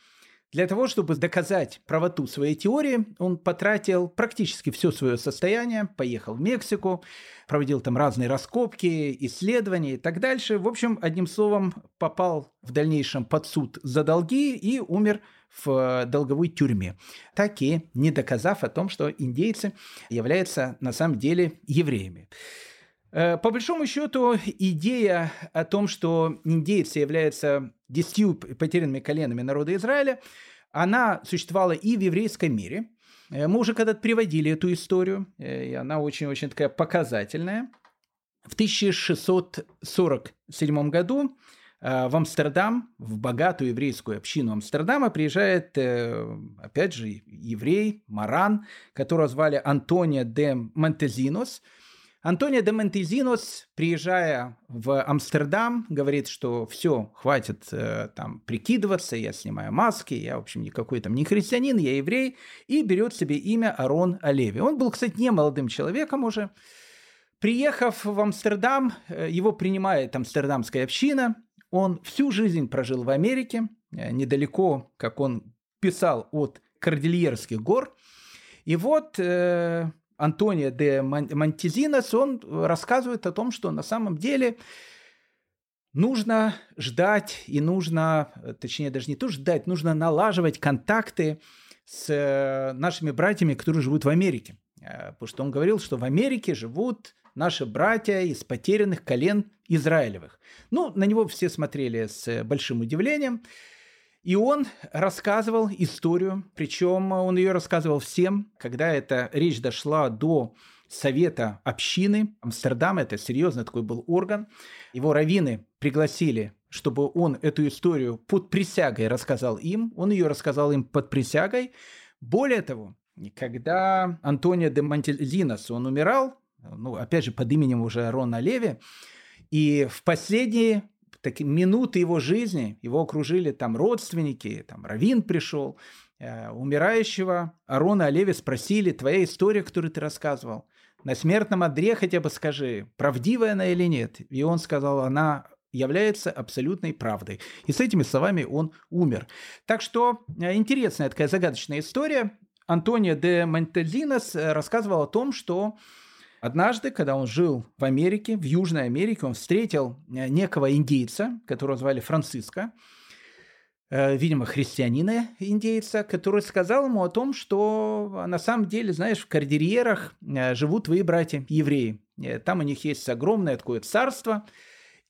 для того, чтобы доказать правоту своей теории, он потратил практически все свое состояние, поехал в Мексику, проводил там разные раскопки, исследования и так дальше. В общем, одним словом, попал в дальнейшем под суд за долги и умер в э, долговой тюрьме, так и не доказав о том, что индейцы являются на самом деле евреями. Э, по большому счету, идея о том, что индейцы являются десятью потерянными коленами народа Израиля, она существовала и в еврейском мире. Э, мы уже когда-то приводили эту историю, и она очень-очень такая показательная. В 1647 году Э, в Амстердам, в богатую еврейскую общину Амстердама приезжает, э, опять же, еврей, маран, которого звали Антонио де Монтезинос. Антонио де Монтезинос, приезжая в Амстердам, говорит, что все, хватит э, там прикидываться, я снимаю маски, я, в общем, никакой там не христианин, я еврей, и берет себе имя Арон Олеви. Он был, кстати, не молодым человеком уже. Приехав в Амстердам, его принимает амстердамская община, он всю жизнь прожил в Америке, э, недалеко, как он писал, от Кордильерских гор. И вот э, Антонио де Монтезинос, он рассказывает о том, что на самом деле нужно ждать и нужно, точнее даже не то ждать, нужно налаживать контакты с э, нашими братьями, которые живут в Америке. Э, потому что он говорил, что в Америке живут наши братья из потерянных колен Израилевых. Ну, на него все смотрели с большим удивлением. И он рассказывал историю, причем он ее рассказывал всем, когда эта речь дошла до Совета общины Амстердама, это серьезный такой был орган. Его раввины пригласили, чтобы он эту историю под присягой рассказал им. Он ее рассказал им под присягой. Более того, когда Антонио де Монтезинос, он умирал, ну, опять же, под именем уже Рона Леви. И в последние такие минуты его жизни его окружили там родственники, там Равин пришел, э, умирающего Арона Олеви спросили, твоя история, которую ты рассказывал, на смертном одре хотя бы скажи, правдивая она или нет? И он сказал, она является абсолютной правдой. И с этими словами он умер. Так что э, интересная такая загадочная история. Антонио де Монтезинос э, рассказывал о том, что Однажды, когда он жил в Америке, в Южной Америке, он встретил э, некого индейца, которого звали Франциско, э, видимо, христианина индейца, который сказал ему о том, что на самом деле, знаешь, в кордильерах э, живут твои братья евреи. Там у них есть огромное такое царство.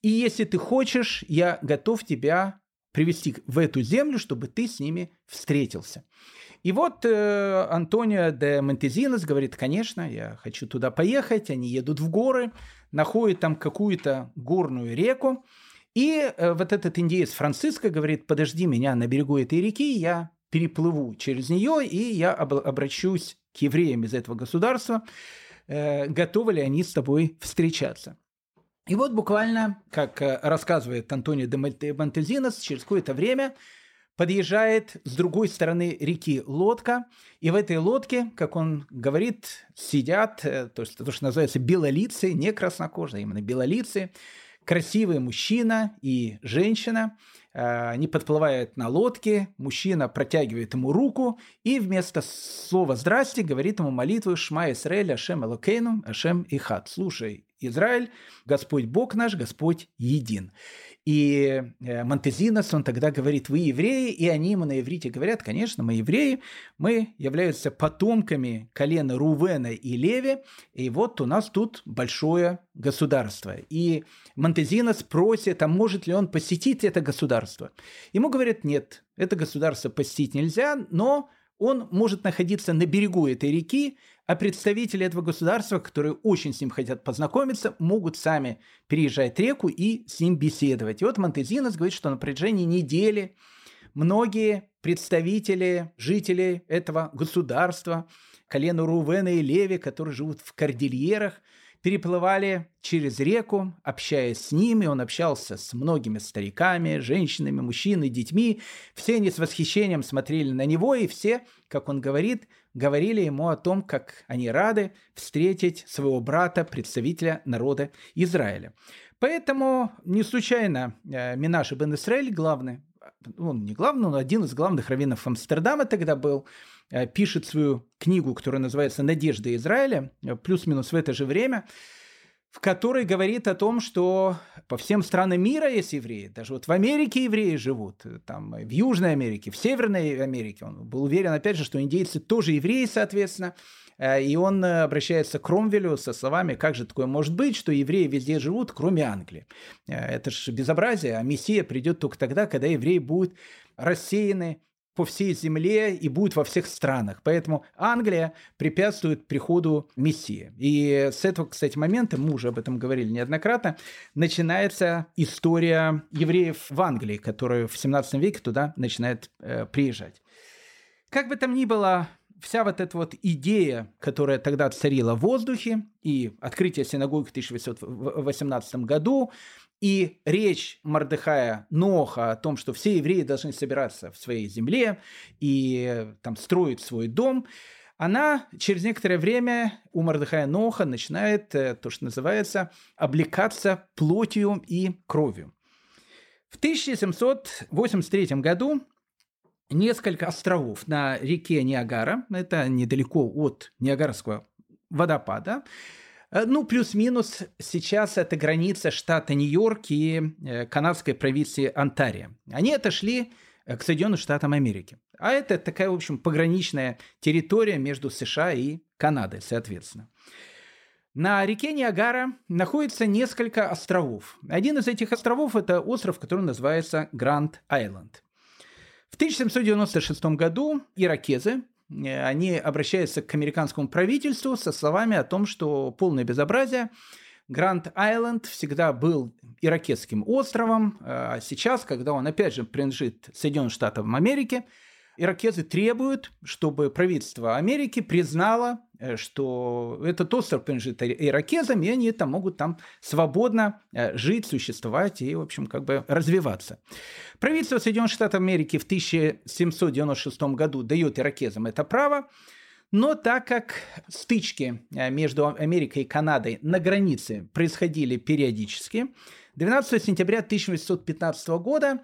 И если ты хочешь, я готов тебя привести в эту землю, чтобы ты с ними встретился. И вот э, Антонио де Монтезинос говорит, конечно, я хочу туда поехать. Они едут в горы, находят там какую-то горную реку. И э, вот этот индеец Франциско говорит, подожди меня на берегу этой реки, я переплыву через нее, и я об- обращусь к евреям из этого государства, э, готовы ли они с тобой встречаться. И вот буквально, как э, рассказывает Антонио де Монтезинос, через какое-то время подъезжает с другой стороны реки лодка, и в этой лодке, как он говорит, сидят, э, то есть то, что называется белолицы, не краснокожие, а именно белолицы, красивый мужчина и женщина. Э, они подплывают на лодке, мужчина протягивает ему руку и вместо слова «здрасте» говорит ему молитву «Шма Исраэль, Ашем Элокейну, Ашем Ихат». Слушай, Израиль, Господь Бог наш, Господь един. И э, Монтезинос, он тогда говорит, вы евреи, и они ему на иврите говорят, конечно, мы евреи, мы являемся потомками колена Рувена и Леви, и вот у нас тут большое государство. И Монтезинос просит, а может ли он посетить это государство? Ему говорят, нет, это государство посетить нельзя, но он может находиться на берегу этой реки, а представители этого государства, которые очень с ним хотят познакомиться, могут сами переезжать реку и с ним беседовать. И вот Монтезинос говорит, что на протяжении недели многие представители, жители этого государства, колено Рувена и Леви, которые живут в кордильерах, переплывали через реку, общаясь с ними. Он общался с многими стариками, женщинами, мужчинами, детьми. Все они с восхищением смотрели на него, и все, как он говорит, говорили ему о том, как они рады встретить своего брата, представителя народа Израиля. Поэтому не случайно э, Минаш ибн Исраиль, главный, он не главный, но один из главных раввинов Амстердама тогда был, пишет свою книгу, которая называется «Надежда Израиля», э, плюс-минус в это же время, в которой говорит о том, что по всем странам мира есть евреи. Даже вот в Америке евреи живут, э, там в Южной Америке, в Северной Америке. Он был уверен, опять же, что индейцы тоже евреи, соответственно. И он обращается к Кромвелю со словами, как же такое может быть, что евреи везде живут, кроме Англии. Это же безобразие, а Мессия придет только тогда, когда евреи будут рассеяны по всей земле и будет во всех странах. Поэтому Англия препятствует приходу Мессии. И с этого, кстати, момента, мы уже об этом говорили неоднократно, начинается история евреев в Англии, которые в 17 веке туда начинают э, приезжать. Как бы там ни было, вся вот эта вот идея, которая тогда царила в воздухе, и открытие синагоги в 1818 году, и речь Мардыхая Ноха о том, что все евреи должны собираться в своей земле и там строить свой дом, она через некоторое время у Мардыхая Ноха начинает э, то, что называется, облекаться плотью и кровью. В 1783 году несколько островов на реке Ниагара, это недалеко от Ниагарского водопада, ну, плюс-минус сейчас это граница штата Нью-Йорк и э, канадской провинции Онтарио. Они отошли э, к Соединенным Штатам Америки. А это такая, в общем, пограничная территория между США и Канадой, соответственно. На реке Ниагара находится несколько островов. Один из этих островов – это остров, который называется Гранд-Айленд. В 1796 году иракезы Э, они обращаются к американскому правительству со словами о том, что полное безобразие. Гранд-Айленд всегда был иракетским островом, э, а сейчас, когда он опять же принадлежит Соединенным Штатам Америки, иракезы требуют, чтобы правительство Америки признало, э, что этот остров принадлежит иракезам, и они там могут там свободно э, жить, существовать и, в общем, как бы развиваться. Правительство Соединенных Штатов Америки в 1796 году дает иракезам это право, но так как стычки э, между Америкой и Канадой на границе происходили периодически, 12 сентября 1815 года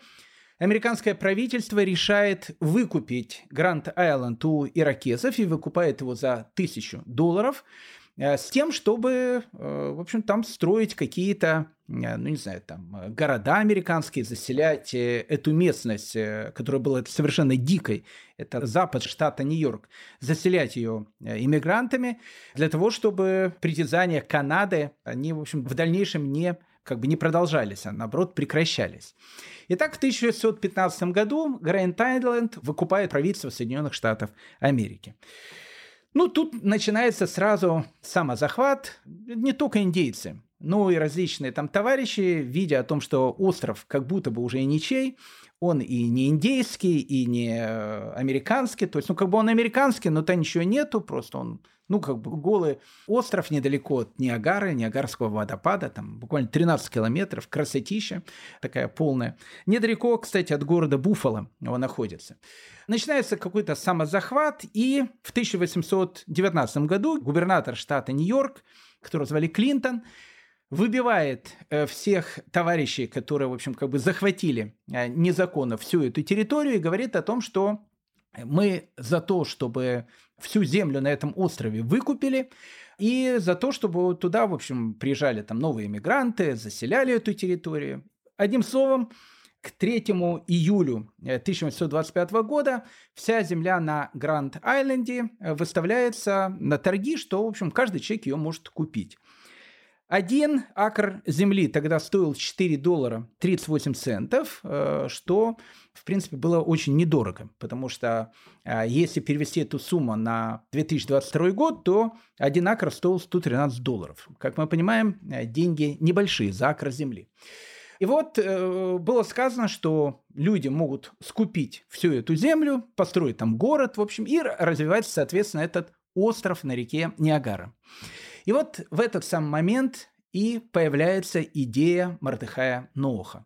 американское правительство решает выкупить Гранд Айленд у иракезов и выкупает его за тысячу долларов э, с тем, чтобы, э, в общем, там строить какие-то, э, ну, не знаю, там, города американские, заселять эту местность, которая была совершенно дикой, это запад штата Нью-Йорк, заселять ее иммигрантами для того, чтобы притязания Канады, они, в общем, в дальнейшем не как бы не продолжались, а наоборот прекращались. Итак, в 1915 году Гранд Айленд выкупает правительство Соединенных Штатов Америки. Ну, тут начинается сразу самозахват, не только индейцы, но и различные там товарищи, видя о том, что остров как будто бы уже и ничей, он и не индейский, и не американский, то есть, ну, как бы он американский, но там ничего нету, просто он ну, как бы голый остров недалеко от Ниагары, Ниагарского водопада, там буквально 13 километров, красотища такая полная. Недалеко, кстати, от города Буффало он находится. Начинается какой-то самозахват, и в 1819 году губернатор штата Нью-Йорк, которого звали Клинтон, выбивает э, всех товарищей, которые, в общем, как бы захватили э, незаконно всю эту территорию и говорит о том, что мы за то, чтобы всю землю на этом острове выкупили, и за то, чтобы туда, в общем, приезжали там новые мигранты, заселяли эту территорию. Одним словом, к 3 июлю 1825 э, года вся земля на Гранд-Айленде выставляется на торги, что, в общем, каждый человек ее может купить. Один акр земли тогда стоил 4 доллара 38 центов, э, что, в принципе, было очень недорого, потому что э, если перевести эту сумму на 2022 год, то один акр стоил 113 долларов. Как мы понимаем, э, деньги небольшие за акр земли. И вот было сказано, что люди могут скупить всю эту землю, построить там город, в общем, и развивать, соответственно, этот остров на реке Ниагара. И вот в этот самый момент и появляется идея Мардыхая Ноха.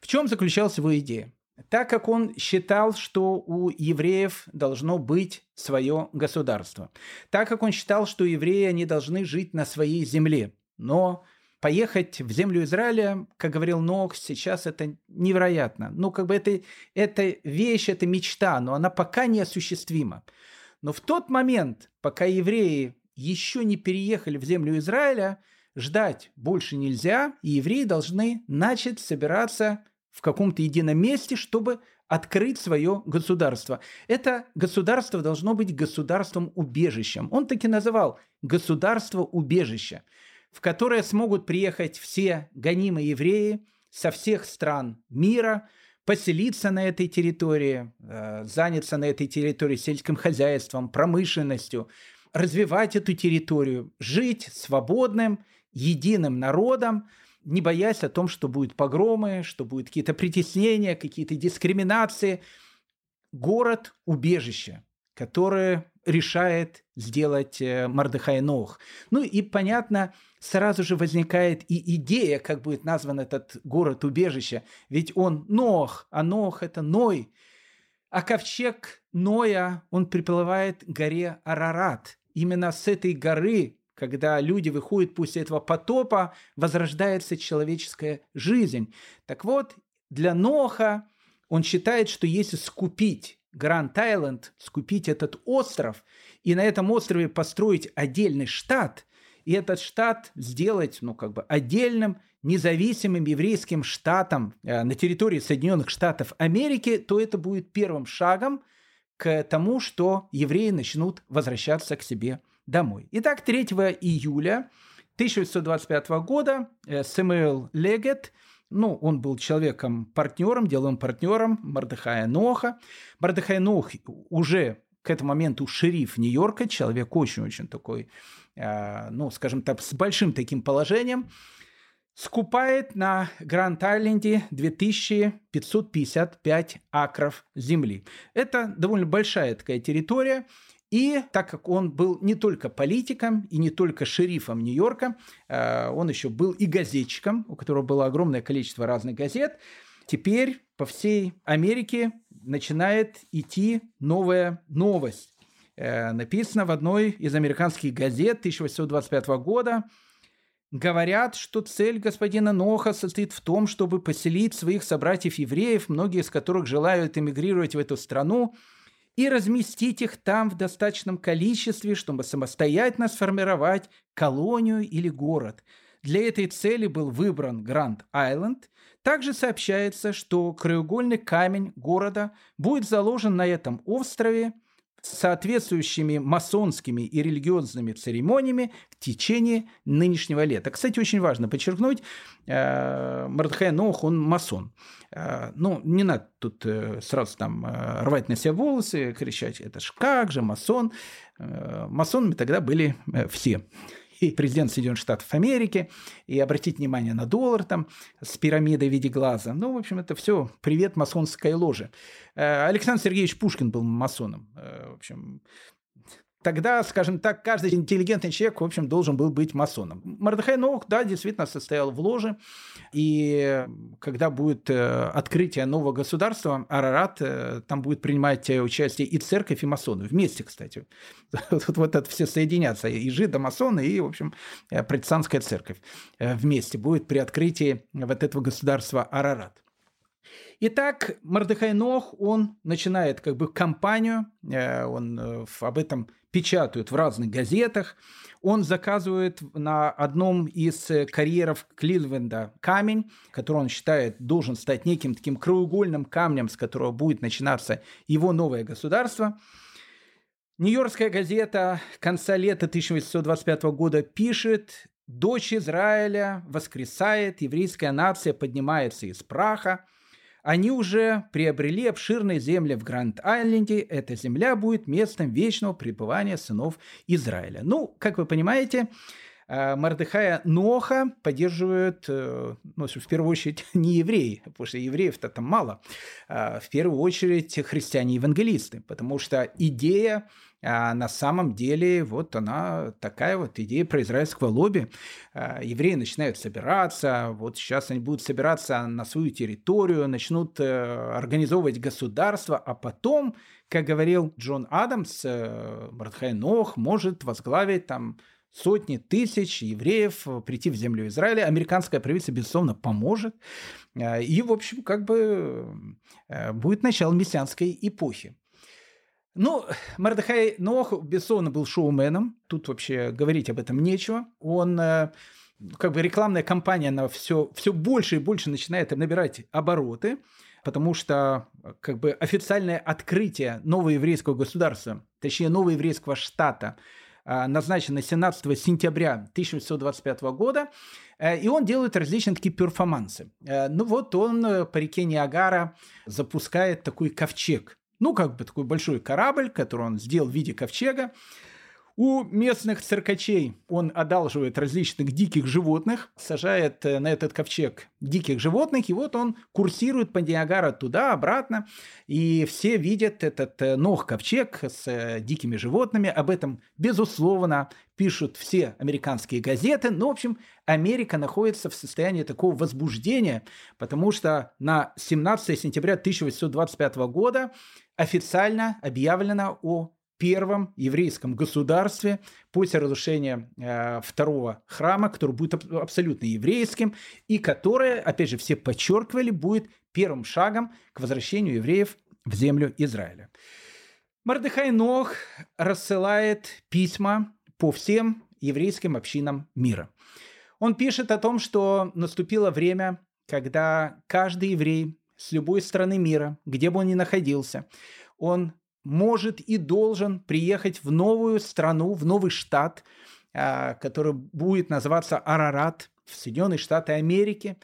В чем заключалась его идея? Так как он считал, что у евреев должно быть свое государство, так как он считал, что евреи не должны жить на своей земле, но поехать в землю Израиля, как говорил Нох, сейчас это невероятно. Ну, как бы это, это вещь, это мечта, но она пока неосуществима. Но в тот момент, пока евреи еще не переехали в землю Израиля, ждать больше нельзя, и евреи должны начать собираться в каком-то едином месте, чтобы открыть свое государство. Это государство должно быть государством-убежищем. Он таки называл государство-убежище, в которое смогут приехать все гонимые евреи со всех стран мира, поселиться на этой территории, э, заняться на этой территории сельским хозяйством, промышленностью, развивать эту территорию, жить свободным, единым народом, не боясь о том, что будут погромы, что будут какие-то притеснения, какие-то дискриминации. Город – убежище, которое решает сделать э, Мардыхай Нох. Ну и, понятно, сразу же возникает и идея, как будет назван этот город-убежище. Ведь он Нох, а Нох – это Ной. А ковчег Ноя, он приплывает к горе Арарат – именно с этой горы, когда люди выходят после этого потопа, возрождается человеческая жизнь. Так вот, для Ноха он считает, что если скупить Гранд Айленд, скупить этот остров, и на этом острове построить отдельный штат, и этот штат сделать, ну, как бы отдельным, независимым еврейским штатом э, на территории Соединенных Штатов Америки, то это будет первым шагом к тому, что евреи начнут возвращаться к себе домой. Итак, 3 июля 1925 года э, Сэмюэл Легет, ну, он был человеком-партнером, деловым партнером Мардыхая Ноха. Мардыхай Нох уже к этому моменту шериф Нью-Йорка, человек очень-очень такой, э, ну, скажем так, с большим таким положением – скупает на Гранд-Айленде 2555 акров земли. Это довольно большая такая территория, и так как он был не только политиком и не только шерифом Нью-Йорка, э, он еще был и газетчиком, у которого было огромное количество разных газет, теперь по всей Америке начинает идти новая новость. Э, написано в одной из американских газет 1825 года – Говорят, что цель господина Ноха состоит в том, чтобы поселить своих собратьев-евреев, многие из которых желают эмигрировать в эту страну, и разместить их там в достаточном количестве, чтобы самостоятельно сформировать колонию или город. Для этой цели был выбран Гранд-Айленд. Также сообщается, что краеугольный камень города будет заложен на этом острове – соответствующими масонскими и религиозными церемониями в течение нынешнего лета. Кстати, очень важно подчеркнуть, э, Мардхай Нох, он масон. Э, ну, не надо тут э, сразу там рвать на себя волосы, кричать, это ж как же масон. Масонами тогда были все и президент Соединенных Штатов Америки, и обратить внимание на доллар там с пирамидой в виде глаза. Ну, в общем, это все привет масонской ложе. Э, Александр Сергеевич Пушкин был масоном. Э, в общем, Тогда, скажем так, каждый интеллигентный человек, в общем, должен был быть масоном. Мордыхай Ноух, да, действительно состоял в ложе. И когда будет э, открытие нового государства, Арарат, э, там будет принимать участие и церковь, и масоны. Вместе, кстати. Вот, вот это все соединятся. И жиды, масоны, и, в общем, э, протестантская церковь вместе будет при открытии вот этого государства Арарат. Итак, Мордыхай Нох, он начинает как бы кампанию, он об этом печатают в разных газетах. Он заказывает на одном из э, карьеров Кливленда камень, который он считает должен стать неким таким краеугольным камнем, с которого будет начинаться его новое государство. Нью-Йоркская газета конца лета 1825 года пишет «Дочь Израиля воскресает, еврейская нация поднимается из праха, они уже приобрели обширные земли в Гранд-Айленде. Эта земля будет местом вечного пребывания сынов Израиля. Ну, как вы понимаете, э, Мордыхая Ноха поддерживают, э, ну, в первую очередь, не евреи, потому что евреев-то там мало, а в первую очередь христиане-евангелисты, потому что идея а на самом деле вот она такая вот идея про израильского лобби. А, евреи начинают собираться, вот сейчас они будут собираться на свою территорию, начнут э, организовывать государство, а потом, как говорил Джон Адамс, э, Мардхай Нох может возглавить там сотни тысяч евреев прийти в землю Израиля. Американское правительство, безусловно, поможет. А, и, в общем, как бы э, будет начало мессианской эпохи. Ну, Мордыхай Нох, безусловно, был шоуменом. Тут вообще говорить об этом нечего. Он э, как бы рекламная кампания, она все, все больше и больше начинает набирать обороты, потому что как бы официальное открытие нового еврейского государства, точнее нового еврейского штата, э, назначено 17 сентября 1825 года, э, и он делает различные такие перформансы. Ну вот он по реке Ниагара запускает такой ковчег – ну, как бы такой большой корабль, который он сделал в виде ковчега. У местных циркачей он одалживает различных диких животных, сажает э, на этот ковчег диких животных, и вот он курсирует по Ниагара туда-обратно, и все видят этот э, ног ковчег с э, дикими животными. Об этом, безусловно, пишут все американские газеты. Ну, в общем, Америка находится в состоянии такого возбуждения, потому что на 17 сентября 1825 года официально объявлено о первом еврейском государстве после разрушения э, второго храма, который будет аб- абсолютно еврейским и которое, опять же, все подчеркивали, будет первым шагом к возвращению евреев в землю Израиля. Мардыхай Нох рассылает письма по всем еврейским общинам мира. Он пишет о том, что наступило время, когда каждый еврей с любой страны мира, где бы он ни находился, он может и должен приехать в новую страну, в новый штат, а, который будет называться Арарат, в Соединенные Штаты Америки.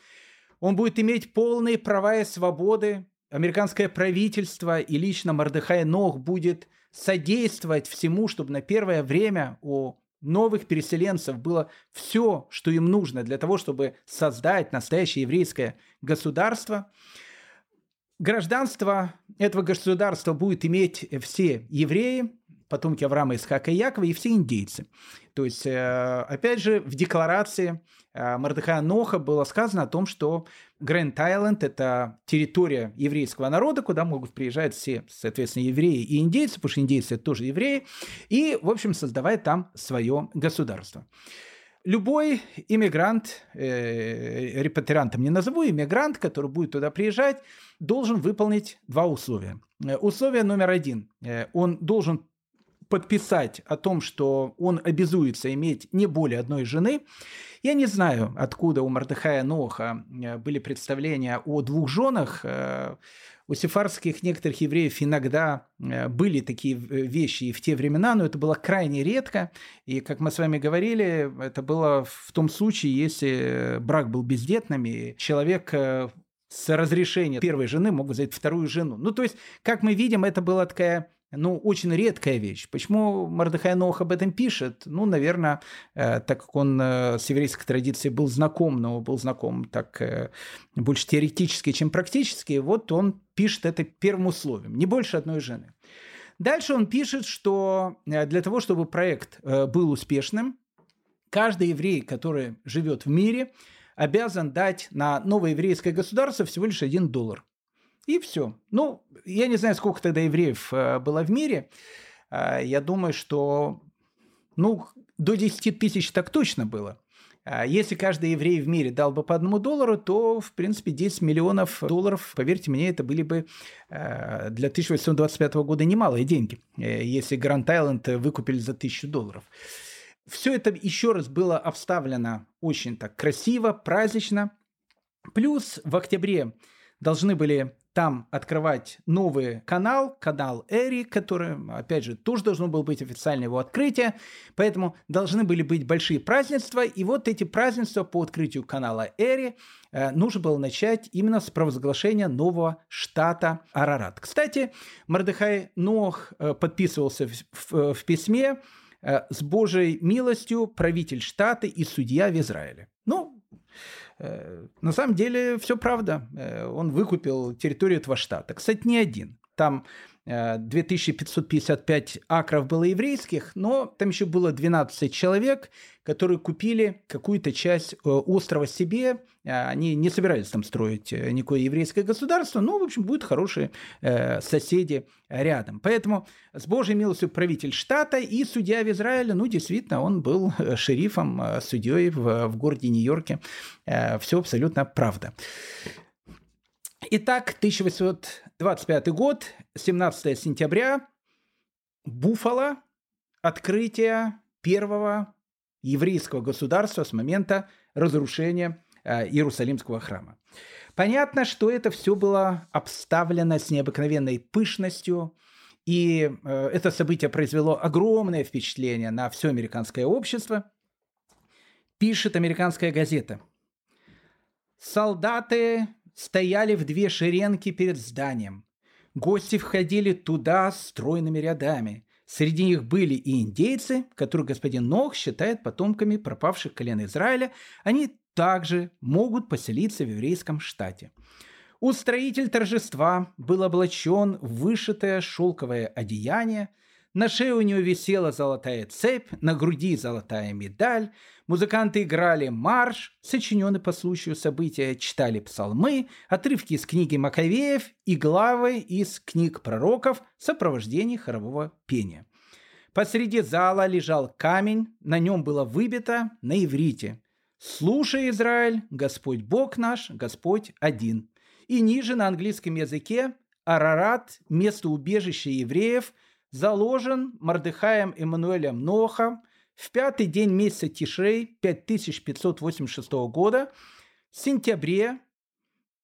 Он будет иметь полные права и свободы. Американское правительство и лично Мордыхай Нох будет содействовать всему, чтобы на первое время у новых переселенцев было все, что им нужно для того, чтобы создать настоящее еврейское государство – Гражданство этого государства будет иметь все евреи, потомки Авраама, Исхака и Якова, и все индейцы. То есть, э, опять же, в декларации э, Мордыхая Ноха было сказано о том, что Грэнд Айленд – это территория еврейского народа, куда могут приезжать все, соответственно, евреи и индейцы, потому что индейцы – это тоже евреи, и, в общем, создавать там свое государство. Любой иммигрант, э, репатриантом не назову, иммигрант, который будет туда приезжать, должен выполнить два условия. Э, условие номер один. Э, он должен подписать о том, что он обязуется иметь не более одной жены. Я не знаю, откуда у Мардыхая Ноха э, были представления о двух женах. У сефарских некоторых евреев иногда э, были такие э, вещи и в те времена, но это было крайне редко. И, как мы с вами говорили, это было в том случае, если брак был бездетным, и человек э, с разрешения первой жены мог взять вторую жену. Ну, то есть, как мы видим, это была такая ну, очень редкая вещь. Почему Мордыхай Нох об этом пишет? Ну, наверное, э, так как он э, с еврейской традицией был знаком, но был знаком так э, больше теоретически, чем практически, вот он пишет это первым условием, не больше одной жены. Дальше он пишет, что для того, чтобы проект был успешным, каждый еврей, который живет в мире, обязан дать на новое еврейское государство всего лишь один доллар. И все. Ну, я не знаю, сколько тогда евреев было в мире. Я думаю, что ну, до 10 тысяч так точно было. А если каждый еврей в мире дал бы по одному доллару, то, в принципе, 10 миллионов долларов, поверьте мне, это были бы э, для 1825 года немалые деньги, э, если Гранд Айленд выкупили за 1000 долларов. Все это еще раз было обставлено очень так красиво, празднично. Плюс в октябре должны были там открывать новый канал, канал Эри, который, опять же, тоже должно было быть официальное его открытие, поэтому должны были быть большие празднества, и вот эти празднества по открытию канала Эри э, нужно было начать именно с провозглашения нового штата Арарат. Кстати, Мордыхай Нох э, подписывался в, в, в письме э, «С Божьей милостью правитель штата и судья в Израиле». Э, на самом деле все правда. Э, он выкупил территорию этого штата. Кстати, не один. Там 2555 э, акров было еврейских, но там еще было 12 человек, которые купили какую-то часть острова себе. Они не собирались там строить никакое еврейское государство, но, в общем, будут хорошие соседи рядом. Поэтому с Божьей милостью правитель штата и судья в Израиле, ну, действительно, он был шерифом, судьей в, в городе Нью-Йорке. Все абсолютно правда. Итак, 1825 год, 17 сентября, Буффало, открытие первого еврейского государства с момента разрушения э, Иерусалимского храма. Понятно, что это все было обставлено с необыкновенной пышностью, и э, это событие произвело огромное впечатление на все американское общество. Пишет американская газета. Солдаты стояли в две шеренги перед зданием. Гости входили туда стройными рядами. Среди них были и индейцы, которых господин Нох считает потомками пропавших колен Израиля. Они также могут поселиться в еврейском штате. Устроитель торжества был облачен в вышитое шелковое одеяние – на шее у него висела золотая цепь, на груди золотая медаль. Музыканты играли марш, сочиненный по случаю события, читали псалмы, отрывки из книги Маковеев и главы из книг пророков в сопровождении хорового пения. Посреди зала лежал камень, на нем было выбито на иврите «Слушай, Израиль, Господь Бог наш, Господь один». И ниже на английском языке «Арарат – место убежища евреев – заложен Мордыхаем Эммануэлем Нохом в пятый день месяца Тишрей 5586 года, в сентябре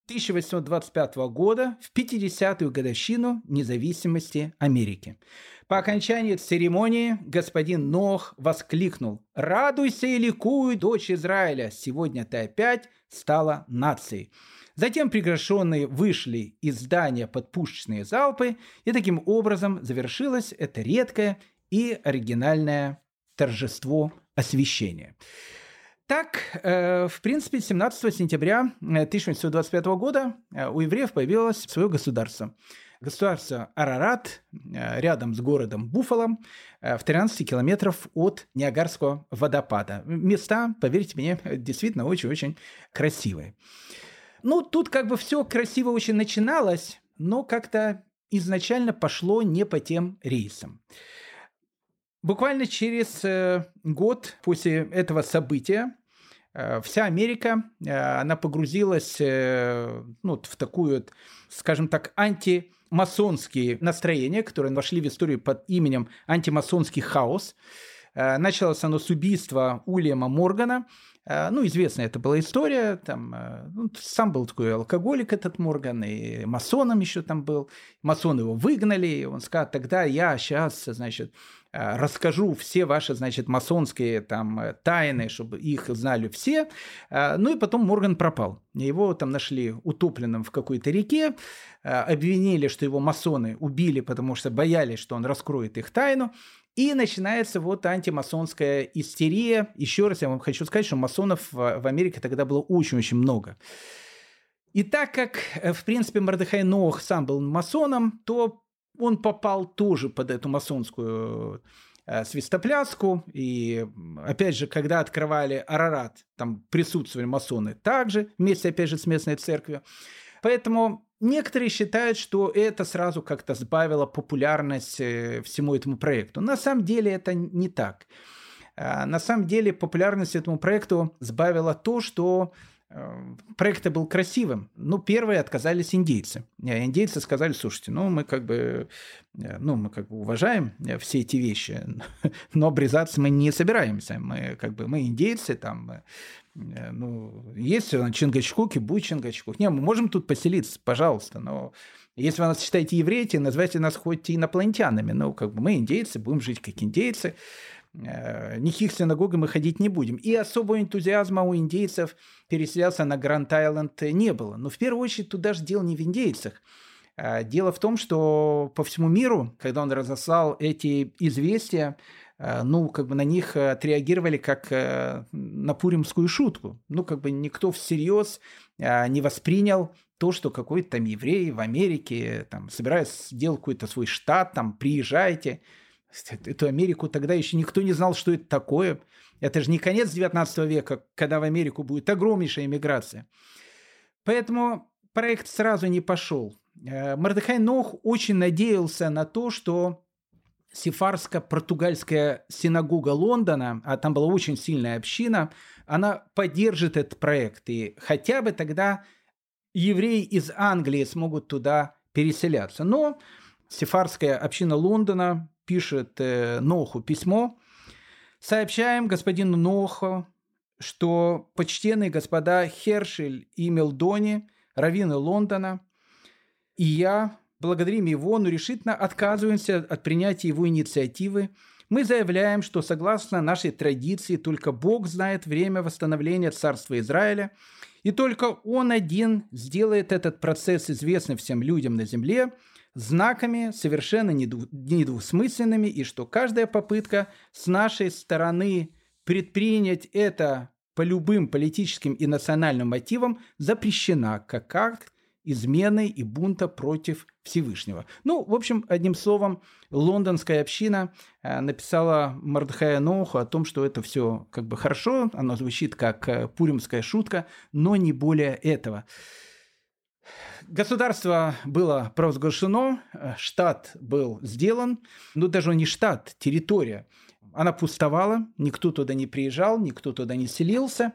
1825 года, в 50-ю годовщину независимости Америки. По окончании церемонии господин Нох воскликнул «Радуйся и ликуй, дочь Израиля, сегодня ты опять стала нацией». Затем приглашенные вышли из здания под пушечные залпы, и таким образом завершилось это редкое и оригинальное торжество освящения. Так, э, в принципе, 17 сентября 1825 э, года э, у евреев появилось свое государство. Государство Арарат, рядом с городом Буффало, в 13 километров от Ниагарского водопада. Места, поверьте мне, действительно очень-очень красивые. Ну, тут как бы все красиво очень начиналось, но как-то изначально пошло не по тем рейсам. Буквально через э, год после этого события э, вся Америка, э, она погрузилась ну, в такую, скажем так, антимасонские настроения, которые вошли в историю под именем антимасонский хаос. Началось оно с убийства Уильяма Моргана – ну, известная это была история, там, э, ну, сам был такой алкоголик этот Морган, и масоном еще там был, масоны его выгнали, и он сказал, тогда я сейчас, значит, э, расскажу все ваши, значит, масонские там тайны, чтобы их знали все. Ну и потом Морган пропал. Его там нашли утопленным в какой-то реке, обвинили, что его масоны убили, потому что боялись, что он раскроет их тайну. И начинается вот антимасонская истерия. Еще раз я вам хочу сказать, что масонов в Америке тогда было очень-очень много. И так как, э, в принципе, Мордыхай Нох сам был масоном, то он попал тоже под эту масонскую э, свистопляску. И, опять же, когда открывали Арарат, там присутствовали масоны также, вместе, опять же, с местной церковью. Поэтому некоторые считают, что это сразу как-то сбавило популярность э, всему этому проекту. На самом деле это не так. А, на самом деле популярность этому проекту сбавило то, что проект был красивым. Ну, первые отказались индейцы. Э, индейцы сказали, слушайте, ну, мы как бы, э, ну, мы как бы уважаем э, все эти вещи, но обрезаться мы не собираемся. Мы как бы, мы индейцы, там, ну, есть Чингачкук и будет Чингачкук. Не, мы можем тут поселиться, пожалуйста, но если вы нас считаете евреями, называйте нас хоть инопланетянами, но как бы мы индейцы, будем жить как индейцы. Э, никаких синагог мы ходить не будем. И особого энтузиазма у индейцев переселяться на Гранд-Айленд не было. Но в первую очередь туда же дело не в индейцах. А дело в том, что по всему миру, когда он разослал эти известия, э, ну, как бы на них отреагировали как э, на пуримскую шутку. Ну, как бы никто всерьез не воспринял то, что какой-то там еврей в Америке там собирается сделать какой-то свой штат, там, приезжайте – Эту Америку тогда еще никто не знал, что это такое. Это же не конец 19 века, когда в Америку будет огромнейшая иммиграция. Поэтому проект сразу не пошел. Э, Мордехай Нох очень надеялся на то, что сефарско-португальская синагога Лондона, а там была очень сильная община, она поддержит этот проект. И хотя бы тогда евреи из Англии смогут туда переселяться. Но сефарская община Лондона пишет э, Ноху письмо. Сообщаем господину Ноху, что почтенные господа Хершель и Мелдони, раввины Лондона, и я благодарим его, но решительно отказываемся от принятия его инициативы. Мы заявляем, что согласно нашей традиции только Бог знает время восстановления Царства Израиля, и только Он один сделает этот процесс известным всем людям на земле – знаками совершенно недвусмысленными, и что каждая попытка с нашей стороны предпринять это по любым политическим и национальным мотивам запрещена как акт измены и бунта против Всевышнего. Ну, в общем, одним словом, лондонская община э, написала Мардхая Ноуху о том, что это все как бы хорошо, оно звучит как э, пуримская шутка, но не более этого. Государство было провозглашено, э, штат был сделан, ну даже не штат, территория. Она пустовала, никто туда не приезжал, никто туда не селился.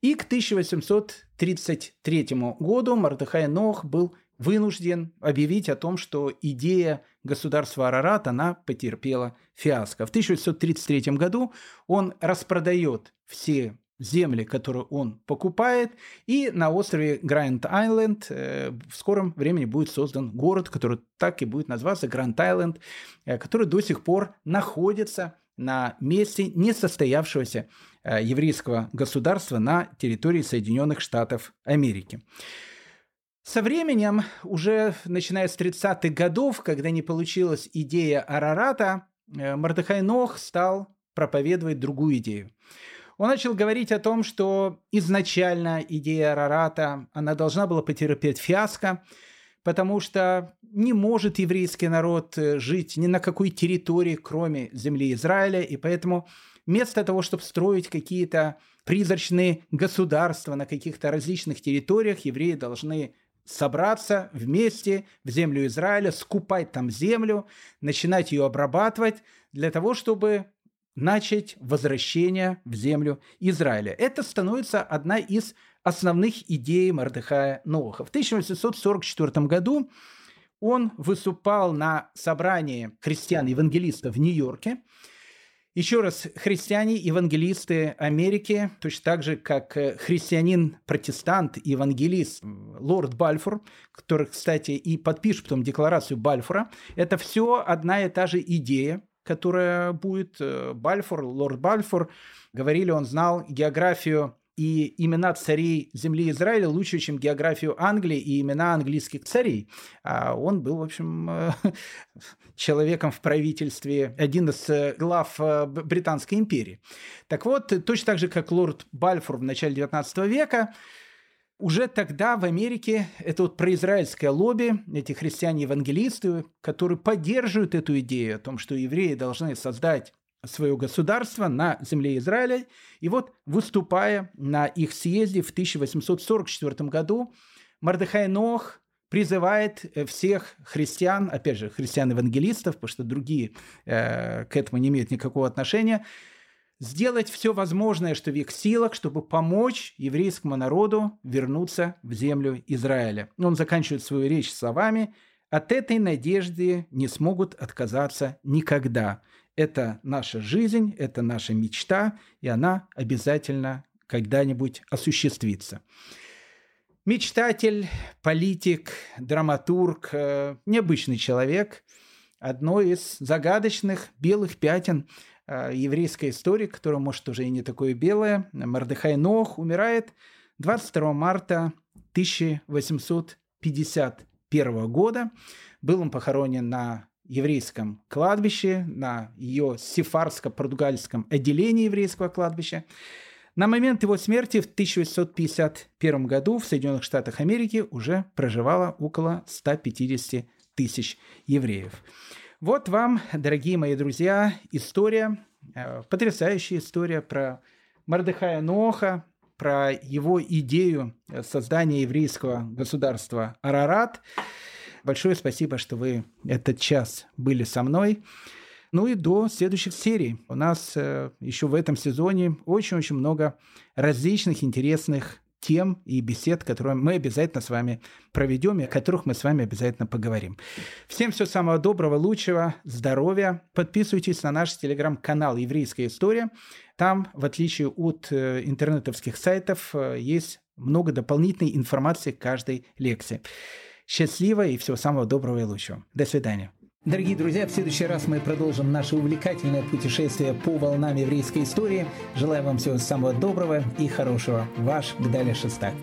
И к 1833 году Мардахай Нох был вынужден объявить о том, что идея государства Арарат, она потерпела фиаско. В 1833 году он распродает все земли, которые он покупает, и на острове Гранд-Айленд э, в скором времени будет создан город, который так и будет называться Гранд-Айленд, э, который до сих пор находится на месте несостоявшегося э, еврейского государства на территории Соединенных Штатов Америки. Со временем, уже начиная с 30-х годов, когда не получилась идея Арарата, Мордехай Нох стал проповедовать другую идею. Он начал говорить о том, что изначально идея Арарата, она должна была потерпеть фиаско, потому что не может еврейский народ э, жить ни на какой территории, кроме земли Израиля, и поэтому вместо того, чтобы строить какие-то призрачные государства на каких-то различных территориях, евреи должны собраться вместе в землю Израиля, скупать там землю, начинать ее обрабатывать для того, чтобы начать возвращение в землю Израиля. Это становится одна из основных идей Мордыхая Ноха. В 1844 году он выступал на собрании христиан-евангелистов в Нью-Йорке. Еще раз, христиане-евангелисты Америки, точно так же, как христианин-протестант, евангелист лорд Бальфур, который, кстати, и подпишет потом декларацию Бальфура, это все одна и та же идея, которая будет. Э, Бальфур, лорд Бальфур, говорили, он знал географию и имена царей земли Израиля лучше, чем географию Англии и имена английских царей. А он был, в общем, э, человеком в правительстве, один из э, глав Британской империи. Так вот, точно так же, как лорд Бальфур в начале XIX века, уже тогда в Америке это вот произраильское лобби, эти христиане-евангелисты, которые поддерживают эту идею о том, что евреи должны создать свое государство на земле Израиля. И вот, выступая на их съезде в 1844 году, Мардыхай Нох призывает э, всех христиан, опять же, христиан-евангелистов, потому что другие э, к этому не имеют никакого отношения, сделать все возможное, что в их силах, чтобы помочь еврейскому народу вернуться в землю Израиля. Он заканчивает свою речь словами «От этой надежды не смогут отказаться никогда. Это наша жизнь, это наша мечта, и она обязательно когда-нибудь осуществится». Мечтатель, политик, драматург, э, необычный человек, одно из загадочных белых пятен э, еврейской истории, которая, может, уже и не такое белое. Мардыхай Нох умирает 22 марта 1851 года. Был он похоронен на еврейском кладбище, на ее сефарско-португальском отделении еврейского кладбища. На момент его смерти в 1851 году в Соединенных Штатах Америки уже проживало около 150 тысяч евреев. Вот вам, дорогие мои друзья, история, э, потрясающая история про Мардыхая Ноха, про его идею создания еврейского государства Арарат. Большое спасибо, что вы этот час были со мной. Ну и до следующих серий. У нас э, еще в этом сезоне очень-очень много различных интересных тем и бесед, которые мы обязательно с вами проведем и о которых мы с вами обязательно поговорим. Всем всего самого доброго, лучшего, здоровья. Подписывайтесь на наш телеграм-канал «Еврейская история». Там, в отличие от э, интернетовских сайтов, э, есть много дополнительной информации к каждой лекции. Счастливо и всего самого доброго и лучшего. До свидания. Дорогие друзья, в следующий раз мы продолжим наше увлекательное путешествие по волнам еврейской истории. Желаю вам всего самого доброго и хорошего. Ваш Гдаля Шестак.